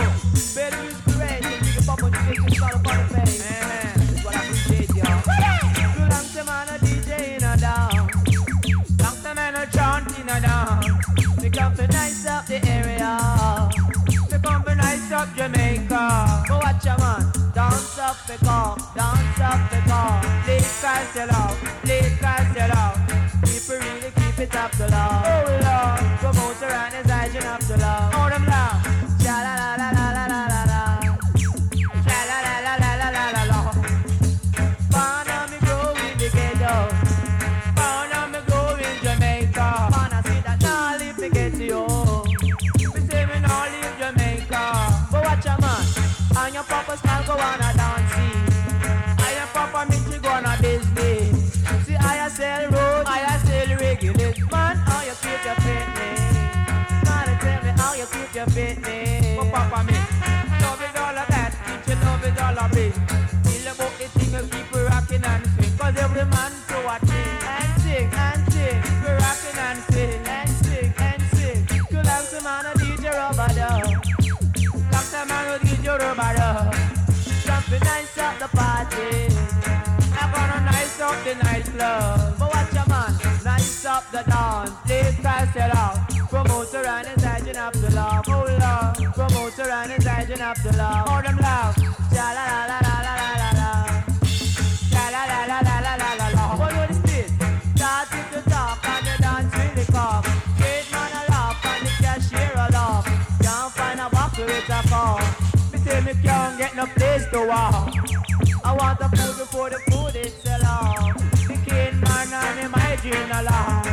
Better use you the up on up the area. We come to nice up Jamaica. Go watch a man. Dance up the car, dance up the car. Please cast it out, please cast it out. People really keep it up to love. Oh Lord, promote around his you have to love. Oh them all. Feel about the thing and keep rocking and swing. Cause every man to a thing and sing and sing. It rocking and sing and sing and sing. You like some man a DJ rubber dub. Like some man a DJ rubber dub. Jumping nice up the party. I'm gonna nice up the nightclub. And up the love. Oh them love. La la la la la la la la. Ja la la la la la la la la. What you this? Start it to talk and the dance really come. Straight man a laugh and the cashier a laugh. Can't find a buckle with a car. Me say me can't get no place to walk. I want the food before the food is sell off. The king man and him hygiene a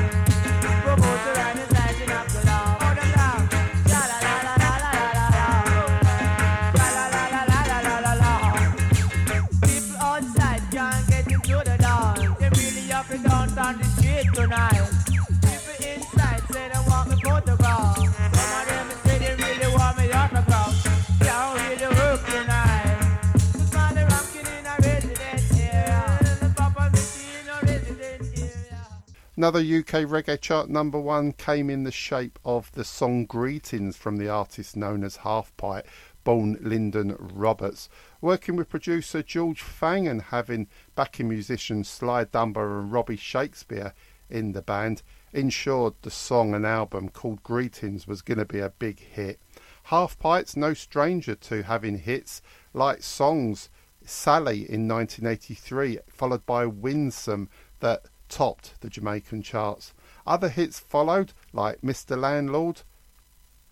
Another UK reggae chart number one came in the shape of the song Greetings from the artist known as Half Pint, born Lyndon Roberts. Working with producer George Phang and having backing musicians Sly Dunbar and Robbie Shakespeare in the band, ensured the song and album called Greetings was going to be a big hit. Half Pint's no stranger to having hits like songs Sally in 1983, followed by Winsome that topped the Jamaican charts. Other hits followed, like Mr. Landlord,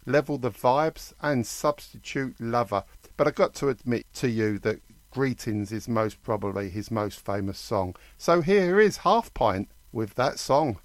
Level the Vibes, and Substitute Lover. But I got to admit to you that Greetings is most probably his most famous song. So here is Half Pint with that song.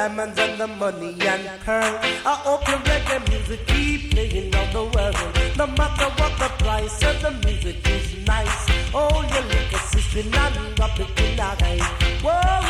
Diamonds and the money and pearl. I hope your reggae music keep playing all the world. No matter what the price of the music is nice. Oh, your little sister and rub it in the. Whoa,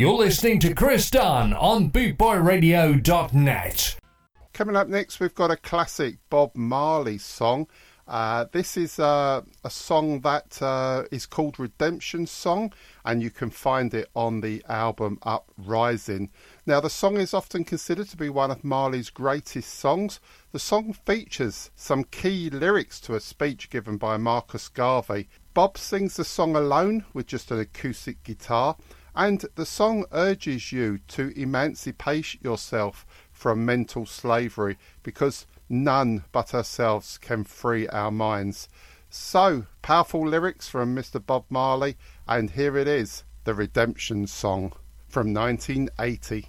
You're listening to Chris Dunn on bootboyradio.net. Coming up next, we've got a classic Bob Marley song. Uh, this is uh, a song that uh, is called Redemption Song, and you can find it on the album Uprising. Now, the song is often considered to be one of Marley's greatest songs. The song features some key lyrics to a speech given by Marcus Garvey. Bob sings the song alone with just an acoustic guitar, and the song urges you to emancipate yourself from mental slavery because none but ourselves can free our minds. So, powerful lyrics from Mr. Bob Marley, and here it is the Redemption Song from 1980.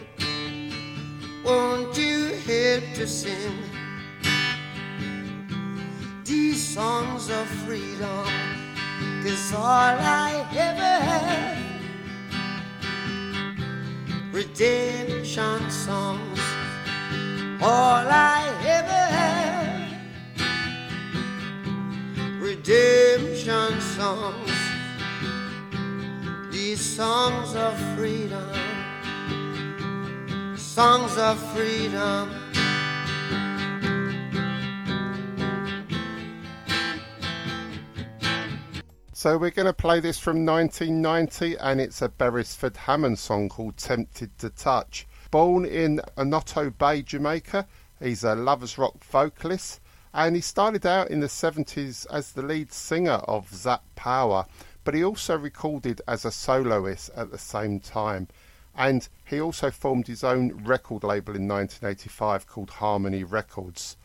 Won't you help to sing these songs of freedom? Cause all I ever had redemption songs. All I ever had redemption songs. These songs of freedom, songs of freedom. So we're going to play this from 1990 and it's a Beresford Hammond song called Tempted to Touch. Born in Annotto Bay, Jamaica, he's a lovers rock vocalist and he started out in the 70s as the lead singer of Zap Power, but he also recorded as a soloist at the same time. And he also formed his own record label in 1985 called Harmony Records.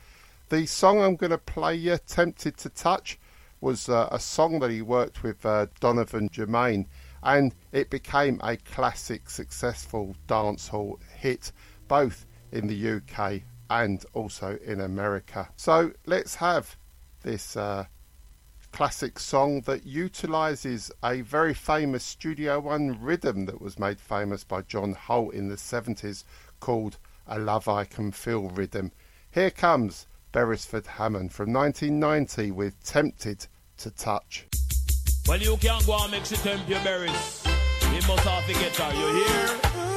The song I'm going to play you, Tempted to Touch, was uh, a song that he worked with uh, Donovan Germain, and it became a classic, successful dancehall hit both in the UK and also in America. So let's have this uh, classic song that utilizes a very famous Studio One rhythm that was made famous by John Holt in the 70s called A Love I Can Feel Rhythm. Here comes Beresford Hammond from 1990 with Tempted to Touch. Well, you can't go and mix it temp your. You must have to get you hear?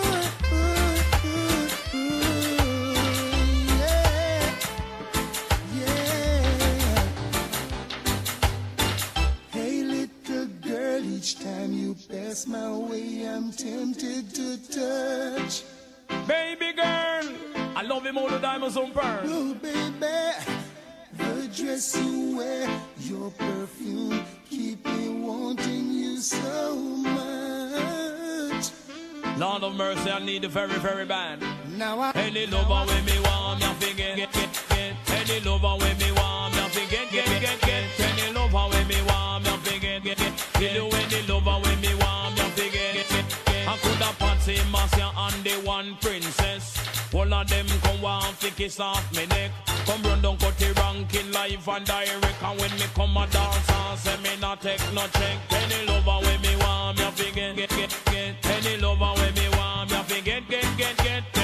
Each time you pass my way, I'm tempted to touch. Baby girl, I love him all the diamonds on pearl. Oh, baby, the dress you wear, your perfume, keep me wanting you so much. Lord of mercy, I need the very, very bad. Now I Any lover with me want me fi get, get, get, get. Any lover with me want me fi get, get, get, get. Any lover with me want coulda Patsy, Marcia, and the one princess. All of them come want fi kiss off me neck. Come run down cut the ranking live and direct. And when me come a dance and say me not take no check. Any lover with me want me fi get, get, get, get. Any lover with me want me fi get, get, get, get.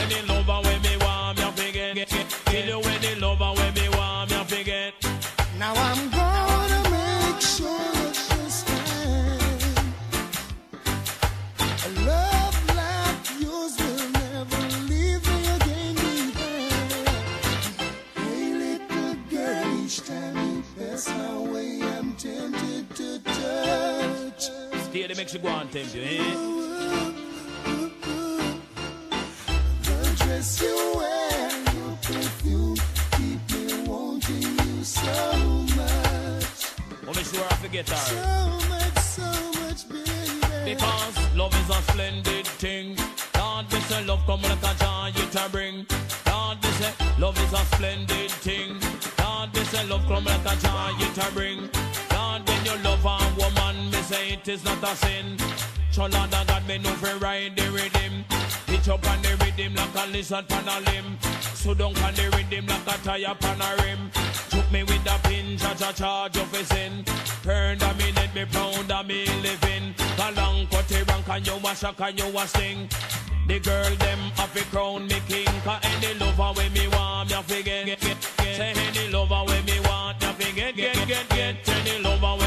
The Mexico and tempt you, eh? The dress you wear, your perfume, keep me wanting you so much. Sure I forget her. So much, so much, baby. Because love is a splendid thing. We say love come like a joy it a bring. We say love is a splendid thing. We say love come like a joy it a bring. Love a woman, me say it is not a sin. Lord, I got me know fi ride the rhythm. Pitch up on the rhythm like a lizard pan a limb. So down on the rhythm like a tire pan a rim. Took me with a pin, cha cha charge of a sin. Burn a minute, me proud of me living. Galang cut a rank and you a shock and you a sting. The girl them happy crown me king Cause any lover when me want me a fi get, get, get. Say any lover when me want me a fi get, get, get, get. Any lover when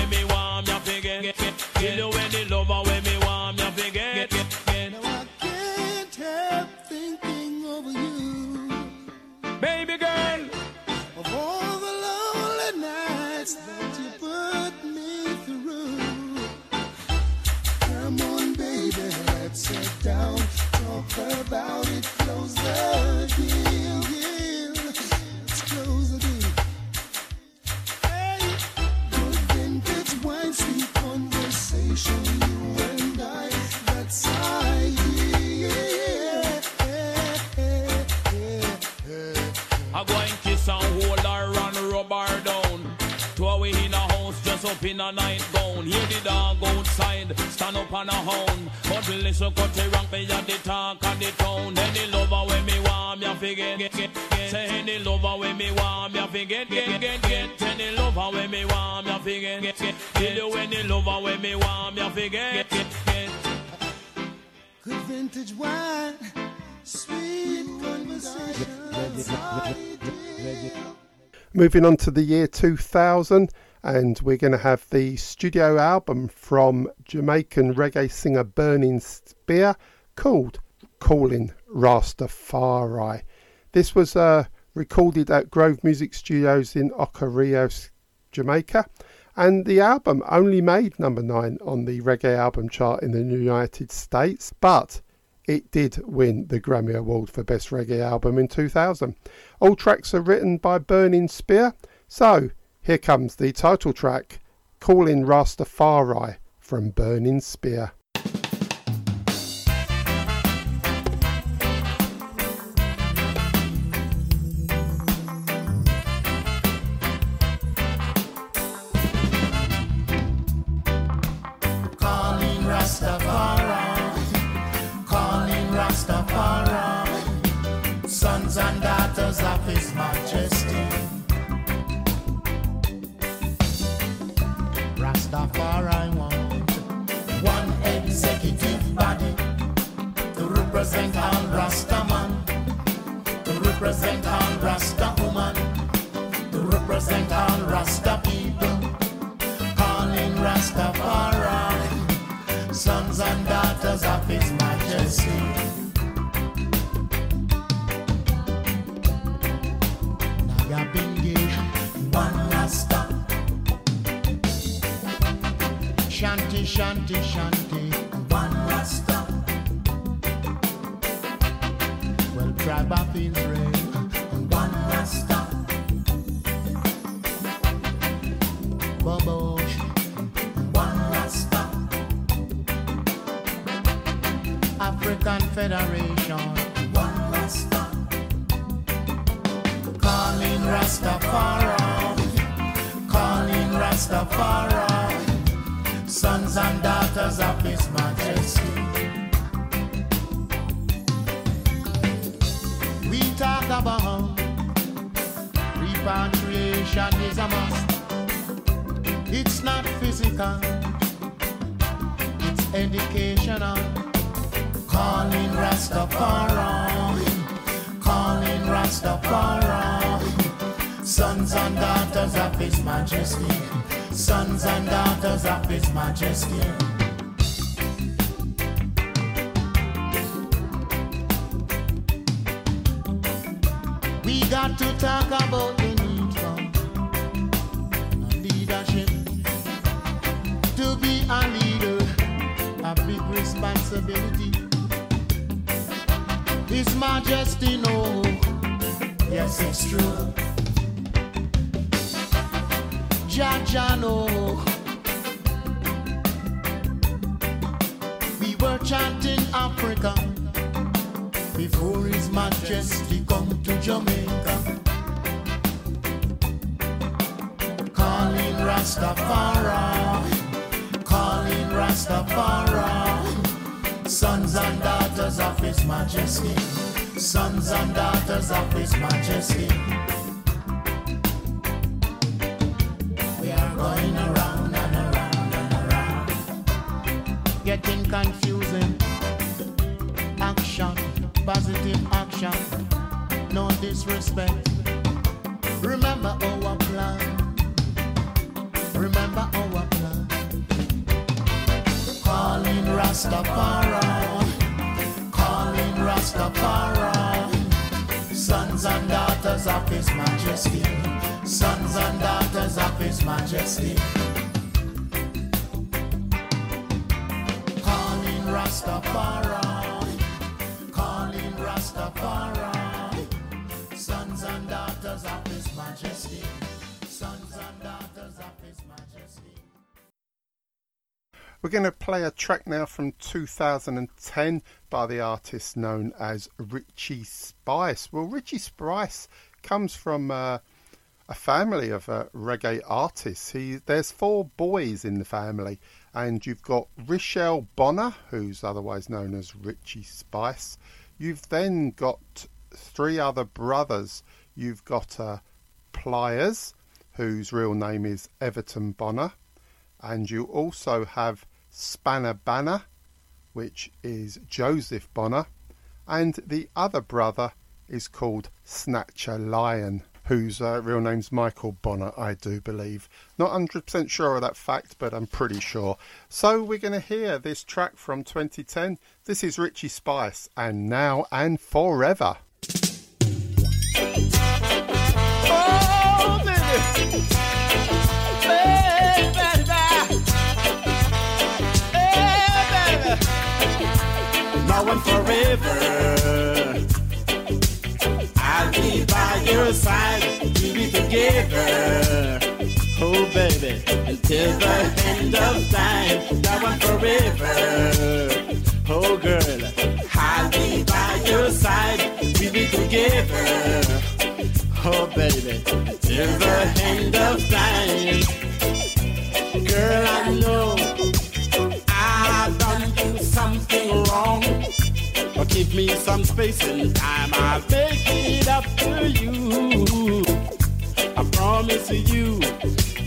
up in a home just open a night gown. Hear the dog outside, stand up on a hound. But listen, cut the rank, me at the talk of the town. Any lover when me me a forget, get, get, get. Say any lover when me me a forget, get, get, get. Any lover when me want, me a get, get. Tell you any lover when me want, me a get, get, get. Good vintage wine, sweet conversation. Moving on to the year 2000, and we're going to have the studio album from Jamaican reggae singer Burning Spear called Calling Rastafari. This was uh, recorded at Grove Music Studios in Ocho Rios, Jamaica, And the album only made number nine on the reggae album chart in the United States, but it did win the Grammy Award for Best Reggae Album in 2000. All tracks are written by Burning Spear, so here comes the title track, Calling Rastafari from Burning Spear. Play a track now from 2010 by the artist known as Richie Spice. Well, Richie Spice comes from uh, a family of uh, reggae artists. He there's four boys in the family, and you've got Richelle Bonner, who's otherwise known as Richie Spice. You've then got three other brothers. You've got uh, Pliers, whose real name is Everton Bonner, and you also have Spanner Banner, which is Joseph Bonner, and the other brother is called Snatcher Lion, whose uh, real name's Michael Bonner, I do believe. Not 100% sure of that fact, but I'm pretty sure. So we're going to hear this track from 2010. This is Richie Spice, and now and forever. Oh, forever. I'll be by your side, we'll be together. Oh baby, until the end of time, now and forever. Oh girl, I'll be by your side, we'll be together. Oh baby, till the end of time. Girl, I know give me some space and time, I'll make it up to you. I promise you,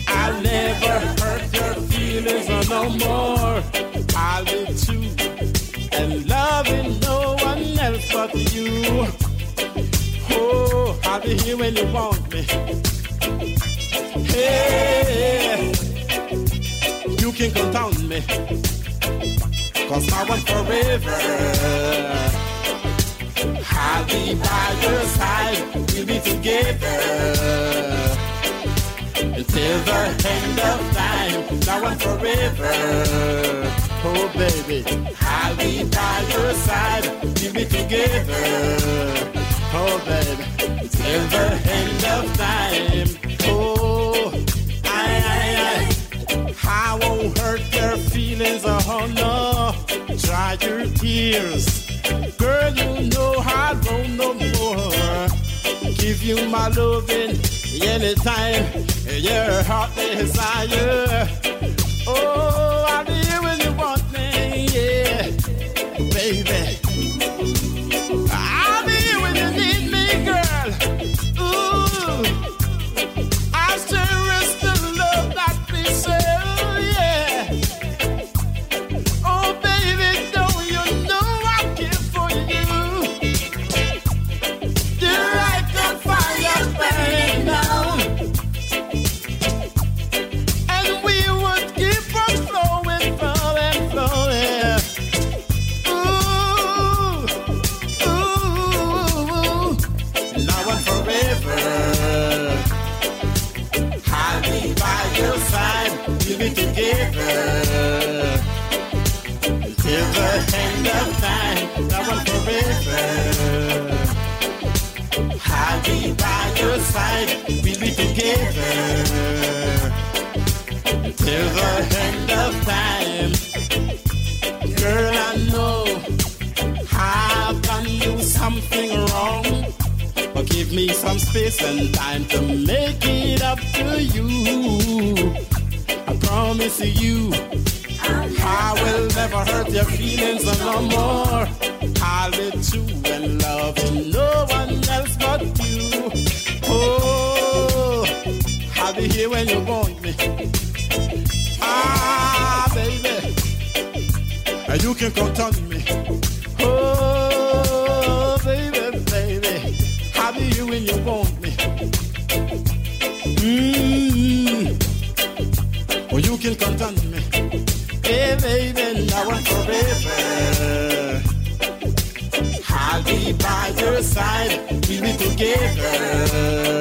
I'll never hurt your feelings no more. I'll be true and loving no one else but you. Oh, I'll be here when you want me. Hey, you can count on me. Cause now and forever, I'll be by your side. We'll be together until the end of time. Now and forever. Oh, baby, I'll be by your side. We'll be together. Oh, baby, till the end of time. Oh, I, I, I, I won't hurt your feelings. Oh, no. Dry your tears. Girl, you know I don't no more. Give you my loving anytime your heart desire. Oh, I'll be here when you want me, yeah, baby. Some space and time to make it up to you. I promise you, I will never hurt your feelings no more. I'll be true and loving no one else but you. Oh, I'll be here when you want me. Ah, baby, you can count on me. By your side, we'll be together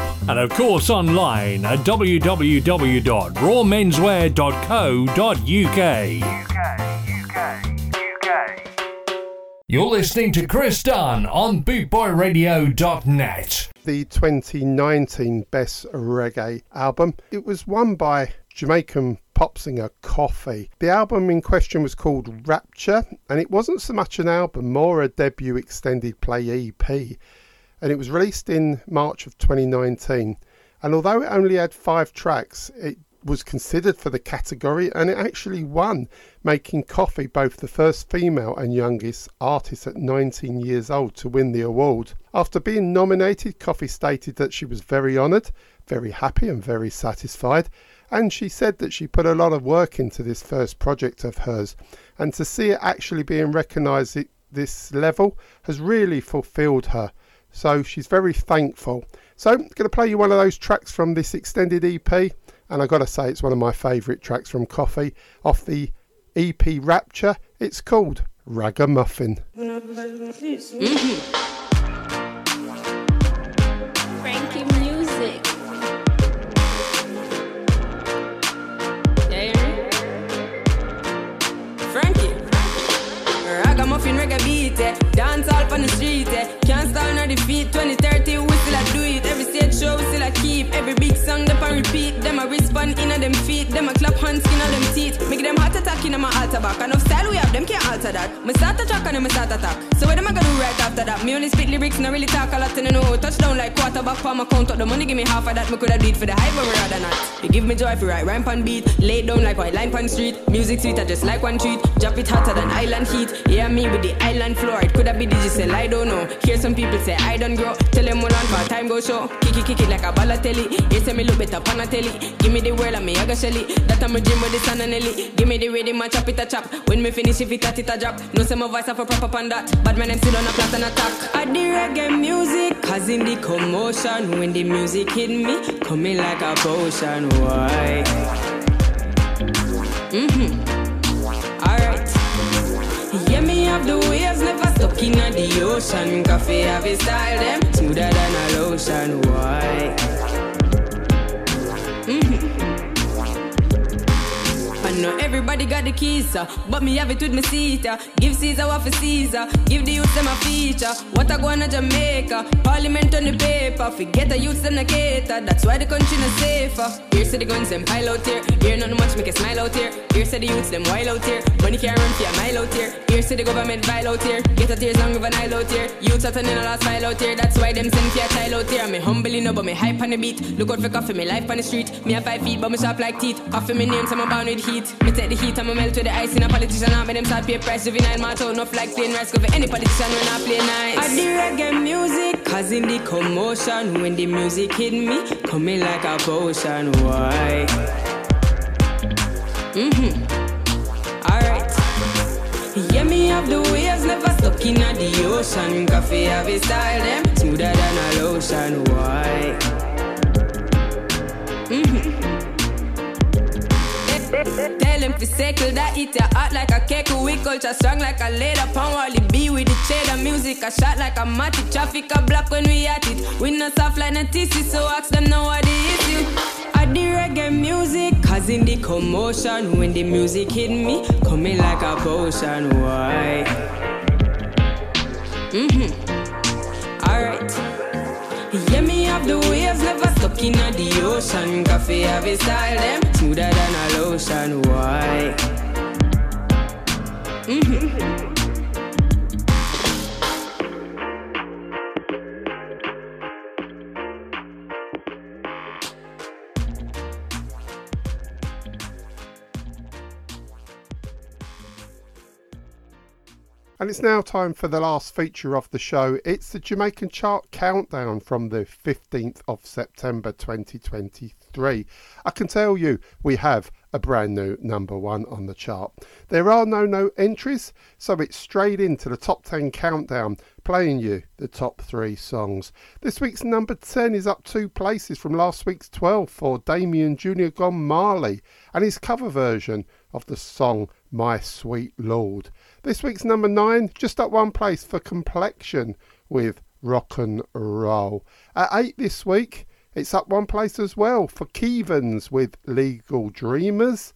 and of course online at www.rawmenswear.co.uk. You're listening to Chris Dunn on bootboyradio.net. the 2019 Best Reggae album. It was won by Jamaican pop singer Koffee. The album in question was called Rapture, and it wasn't so much an album, more a debut extended play EP. And it was released in March of 2019. And although it only had five tracks, it was considered for the category and it actually won, making Koffee both the first female and youngest artist at 19 years old to win the award. After being nominated, Koffee stated that she was very honoured, very happy, and very satisfied. And she said that she put a lot of work into this first project of hers, and to see it actually being recognised at this level has really fulfilled her. So she's very thankful. So I'm going to play you one of those tracks from this extended EP, and I got to say it's one of my favourite tracks from Koffee off the EP Rapture. It's called Ragamuffin. Frankie music. Yeah, Frankie. Ragamuffin reggae beat, eh. dance all on the street, eh. Twenty feet, 20, 30. Them repeat. Them a respond in them feet. Them a clap hands, on them teeth. Make them heart attack in my altar back. Enough style we have, them can't alter that. Me start a track and then me start attack. So what am I gonna do right after that? Me only spit lyrics, not really talk a lot, and I know. Touchdown like quarterback for my count up. The money give me half of that. Me coulda do for the hype, but rather not. You give me joy if you write rhyme pan beat. Lay down like white line pan street. Music sweet, I just like one treat. Drop it hotter than island heat. Yeah, me with the island floor. It coulda be digital, I don't know. Hear some people say I don't grow. Tell them hold on for time go show. Kick it, kick it like a balotelli. You say me look better pan a telly. Give me the world and me I go shelly. That I'm a dream with the sun and Ellie. Give me the rhythm and chop it a chop. When me finish if it a it a drop. No say my voice have a proper pan that. But man them still on a plot and attack. I the reggae music, causing the commotion. When the music hit me, coming like a potion. Why? Mm-hmm. Alright. Yeah, me have the waves, never stuck in the ocean. Koffee have a style, them smoother than a lotion. Why? Mm-hmm. Know everybody got the keys, uh, but me have it with me seat. uh. Give Caesar what for Caesar, give the youth them a feature. What I go on to Jamaica, Parliament on the paper. Forget the youths them a cater, that's why the country not safer. Here say the guns them pile out here, here not much make a smile out here. Here say the youths them wild out here, money can't run for a mile out here. Here say the government vile out here, get a tears long with an Nile out here. Youths are turning a last file out here, that's why them send for a child out here. Me humbly no, but me hype on the beat. Look out for Koffee, me life on the street. Me have five feet, but me sharp like teeth. Koffee me name, so I'm bound with heat. Me take the heat, I'm a melt with the ice in a politician. I make them start pay price. Juvenile man out enough like plain rice. For any politician when I play nice. I the reggae music, causing the commotion. When the music hit me, coming like a potion. Why? Mm-hmm. Alright. Yeah, me have the waves, never stuck in the ocean. Koffee have a style, them smoother than a lotion. Why? Mm-hmm. Tell them to circle that eat your heart like a cake. We culture strong like a leather pound. Wally B with the cheddar music. A shot like a matty traffic a block when we at it. We not soft like a TC, so ask them now what the issue. I the reggae music, causing the commotion. When the music hit me, coming like a potion. Why? Mm-hmm. Alright. Yeah, me have the waves, stuck in the ocean. Koffee have a style, them smoother than a lotion. Why? Mm-hmm. And it's now time for the last feature of the show. It's the Jamaican Chart Countdown from the 15th of September 2023. I can tell you we have a brand new number one on the chart. There are no no entries, so it's straight into the top 10 countdown, playing you the top three songs. This week's number 10 is up two places from last week's 12 for Damian Jr. Gong Marley and his cover version of the song My Sweet Lord. This week's number 9 just up one place for Complexion with Rock and Roll. At 8 this week, it's up one place as well for Keevans with Legal Dreamers.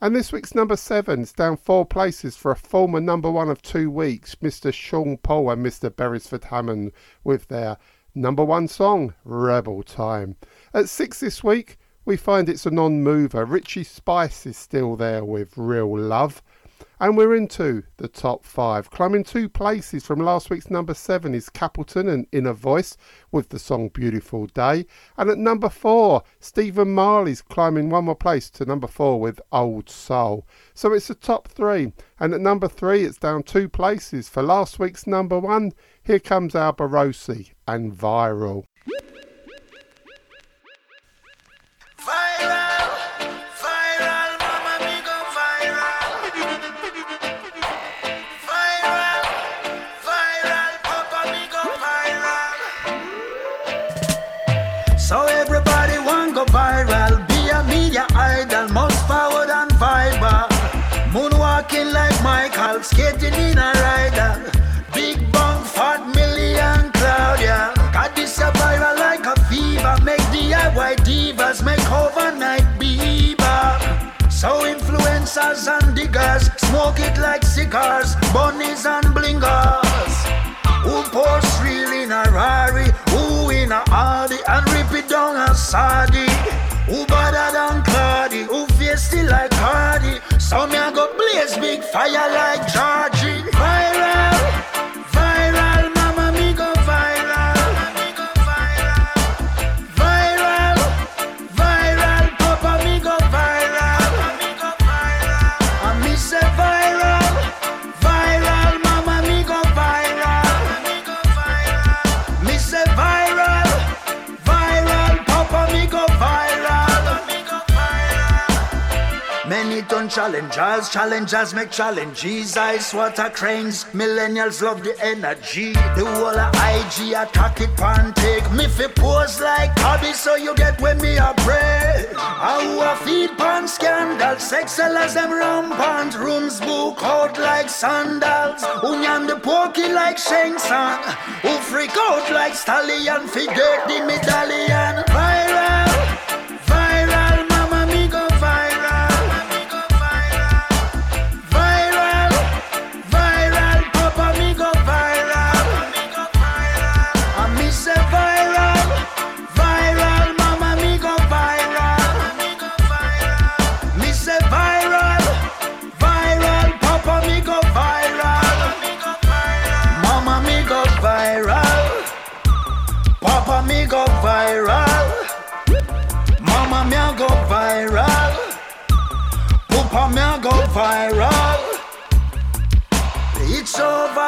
And this week's number seven is down four places for a former number one of two weeks, Mr. Sean Paul and Mr. Beresford Hammond with their number one song, Rebel Time. At six this week, we find it's a non mover. Richie Spice is still there with Real Love. And we're into the top five. Climbing two places from last week's number seven is Capleton and Inner Voice with the song Beautiful Day. And at number four, Stephen Marley's climbing one more place to number four with Old Soul. So it's the top three. And at number three, it's down two places for last week's number one. Here comes Alborosie and Viral. Viral, bieber. So influencers and diggers, smoke it like cigars, bunnies and blingers. Who posts real in a Rari, who in a Audi, and rip it down a Sadi. Who better than Cardi, who feisty like Cardi. So me a go blaze big fire like Georgie. Challengers, challengers make challenges. Ice water cranes, millennials love the energy. The whole of IG attack it pan take. Me fi pose like hobby, so you get when me a pray. I a feed pan scandal, sex sellers them rampant. Rooms book out like sandals. Nyam the pokey like Sheng Tsang. Who freak out like stallion, figure the medallion.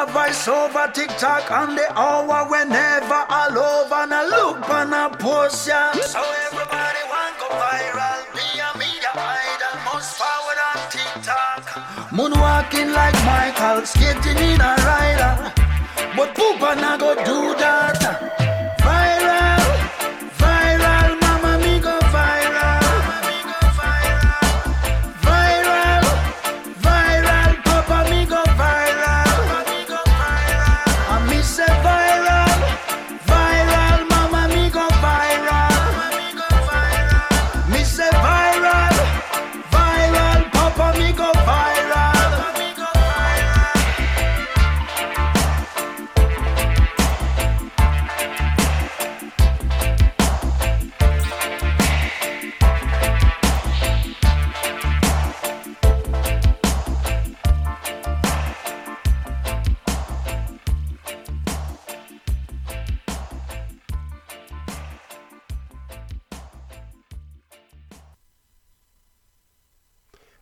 Over, voice over, TikTok on the hour whenever all over and I look and I post ya. So everybody want go viral. Be a media idol, most forward on TikTok. Moonwalking like Michael, skating in a rider. Uh. But Poopa na go do that.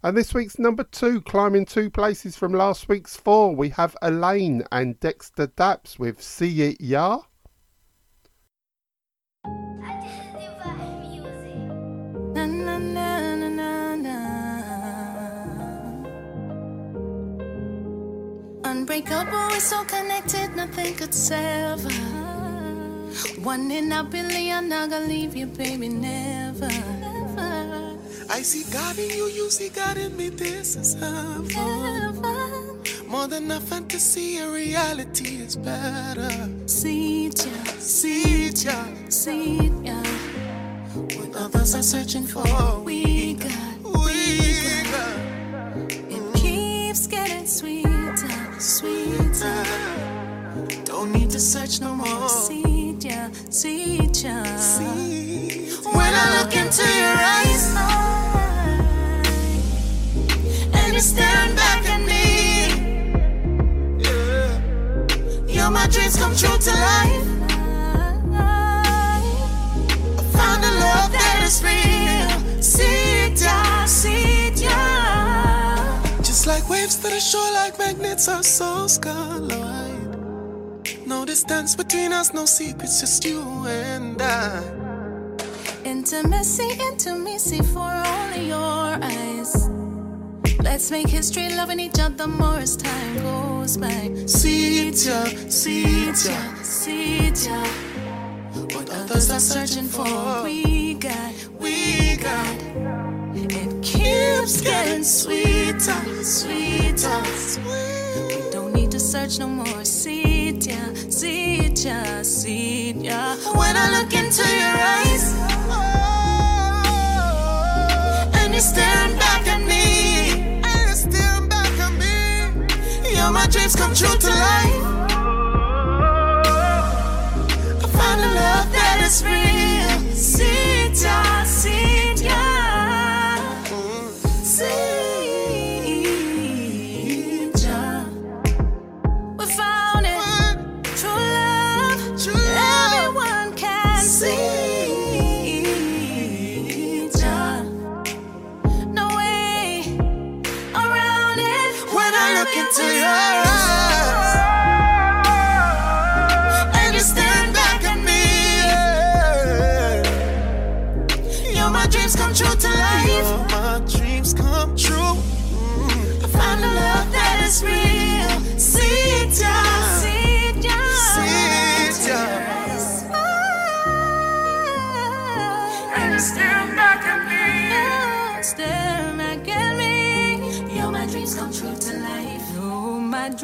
And this week's number two, climbing two places from last week's four, we have Elaine and Dexta Daps with See It Ya. Unbreakable, we're so connected, nothing could sever. One in a billion, not gonna leave you, baby, never. I see God in you, you see God in me, this is heaven. More than a fantasy, a reality is better. See ya, see ya, see ya. What others are searching for, We got, Need to search no more. See ya, see ya. See. When I look into your eyes, and you stand back at me, yeah. you're my dreams come true to life. I found a love that is real. See ya, see ya. Just like waves to the shore, like magnets, our souls collide. No distance between us, no secrets, just you and I. Intimacy, intimacy for only your eyes. Let's make history loving each other more as time goes by. See yeah, see yeah. see yeah. What others are searching for, we got, we got. It keeps getting sweeter, sweeter. We don't need to search no more. See yeah, see yeah, see yeah. When I look into your eyes, and you're staring back at me, and you're staring back at me, you're my dreams come true to life.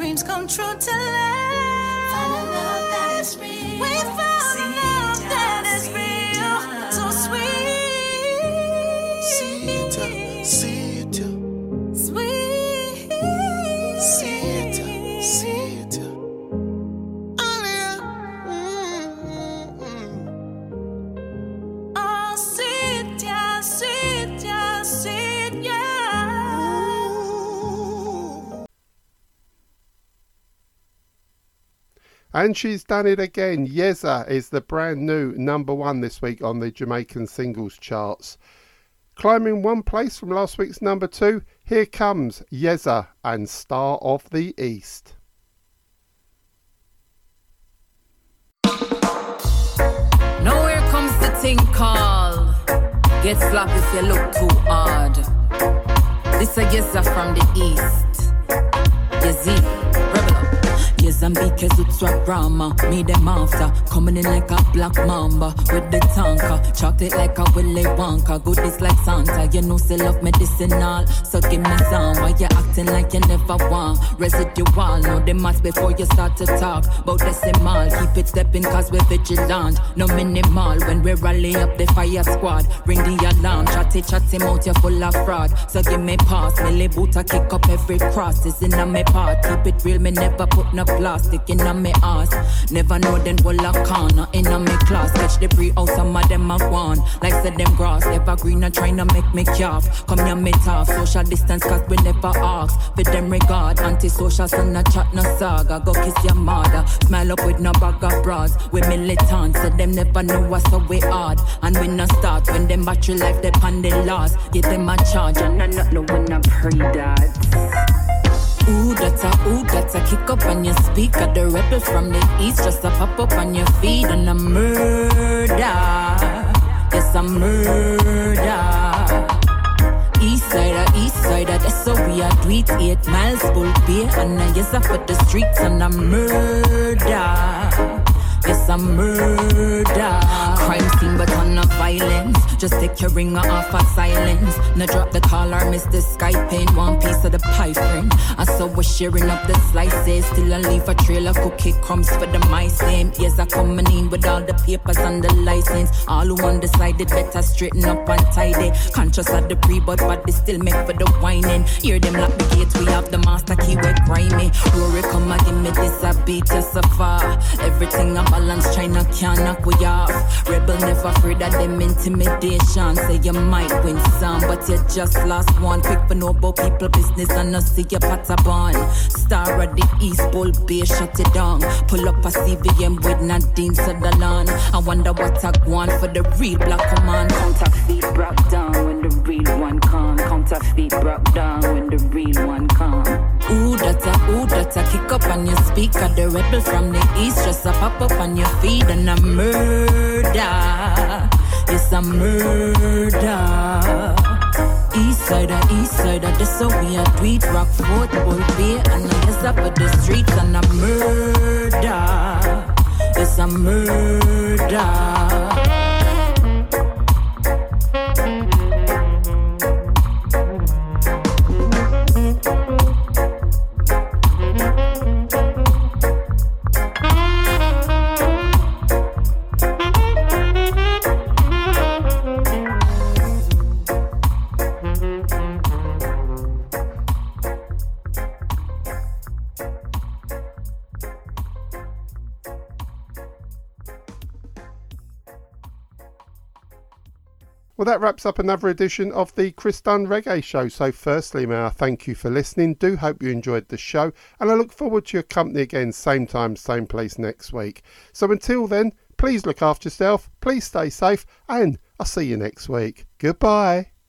Dreams come true to. Found a love that is real. And she's done it again. Yeza is the brand new number one this week on the Jamaican singles charts. Climbing one place from last week's number two, here comes Yeza and Star of the East. Now here comes the thing called Get slapped if you look too hard. This a yeza from the east. Rebel up. Yazambike zutswa Brahma, me them after. Coming in like a black mamba with the tanker. Chocolate like a Willy Wonka, goodies like Santa. You know say love medicinal, so give me some. Why you acting like you never want? Residual, know the maths before you start to talk. About decimal, keep it stepping cause we're vigilant. No minimal, when we rally up the fire squad Ring the alarm, chatty chatty mouth You're full of fraud. So give me pass, Millie boot I kick up every cross. Is in me part, keep it real, me never put no plastic in a me ass. Never know them will a corner in a me class. Catch the pre out, some of them have won Like said them grass, evergreen and trying to make me calf. Come here me tough, social distance cause we never ask. For them regard, anti-social so no chat no saga. Go kiss your mother, smile up with no bag of bras. We militant, so them never know what's so we hard. And we no start when them battery life depend the loss Give them a charge. And I not know when I pray that Ooh, that's a ooh, that's a kick up on your speaker. The rebel from the east just a pop up on your feet and a murder. Yes, a murder. East side, a east side, that's so we are it. Eight miles full pay and yes, I for the streets and a murder. Yes, a murder. Crime scene, but on no violence. Just take your ringer off of silence. Now drop the call or miss the Skype in one piece of the pie friend. I saw we're sharing up the slices. Still I leave a trail of cookie crumbs for the mice. Same years I coming in with all the papers and the license. All who undecided better straighten up and tidy. Conscious of the pre, but but they still make for the whining. Hear them lock the gates, we have the master key, we're grimy. Rory, come and give me this, a beat you so far. Everything I balance, China can't knock we off. Rebel never afraid of them intimidate. motivation. Say you might win some, but you just lost one. Quick for about people business and not see your patabon. Star of the East Bull Bay, shut it down. Pull up a CVM with Nadine Sutherland. I wonder what I want for the real black command. Counterfeit broke down when the real one come. Counterfeit broke down when the real one come. Ooh, that a, ooh, that a kick up on your speaker. The rebel from the east just a pop up on your feet and a murder. It's a murder. East side of east side of this so we a tweet rock fort bull bay and a mess up of the streets and a murder. It's a murder. Well, that wraps up another edition of the Chris Dunn Reggae Show. So, firstly, may I thank you for listening. Do hope you enjoyed the show, and I look forward to your company again, same time, same place next week. So, until then, please look after yourself, please stay safe, and I'll see you next week. Goodbye.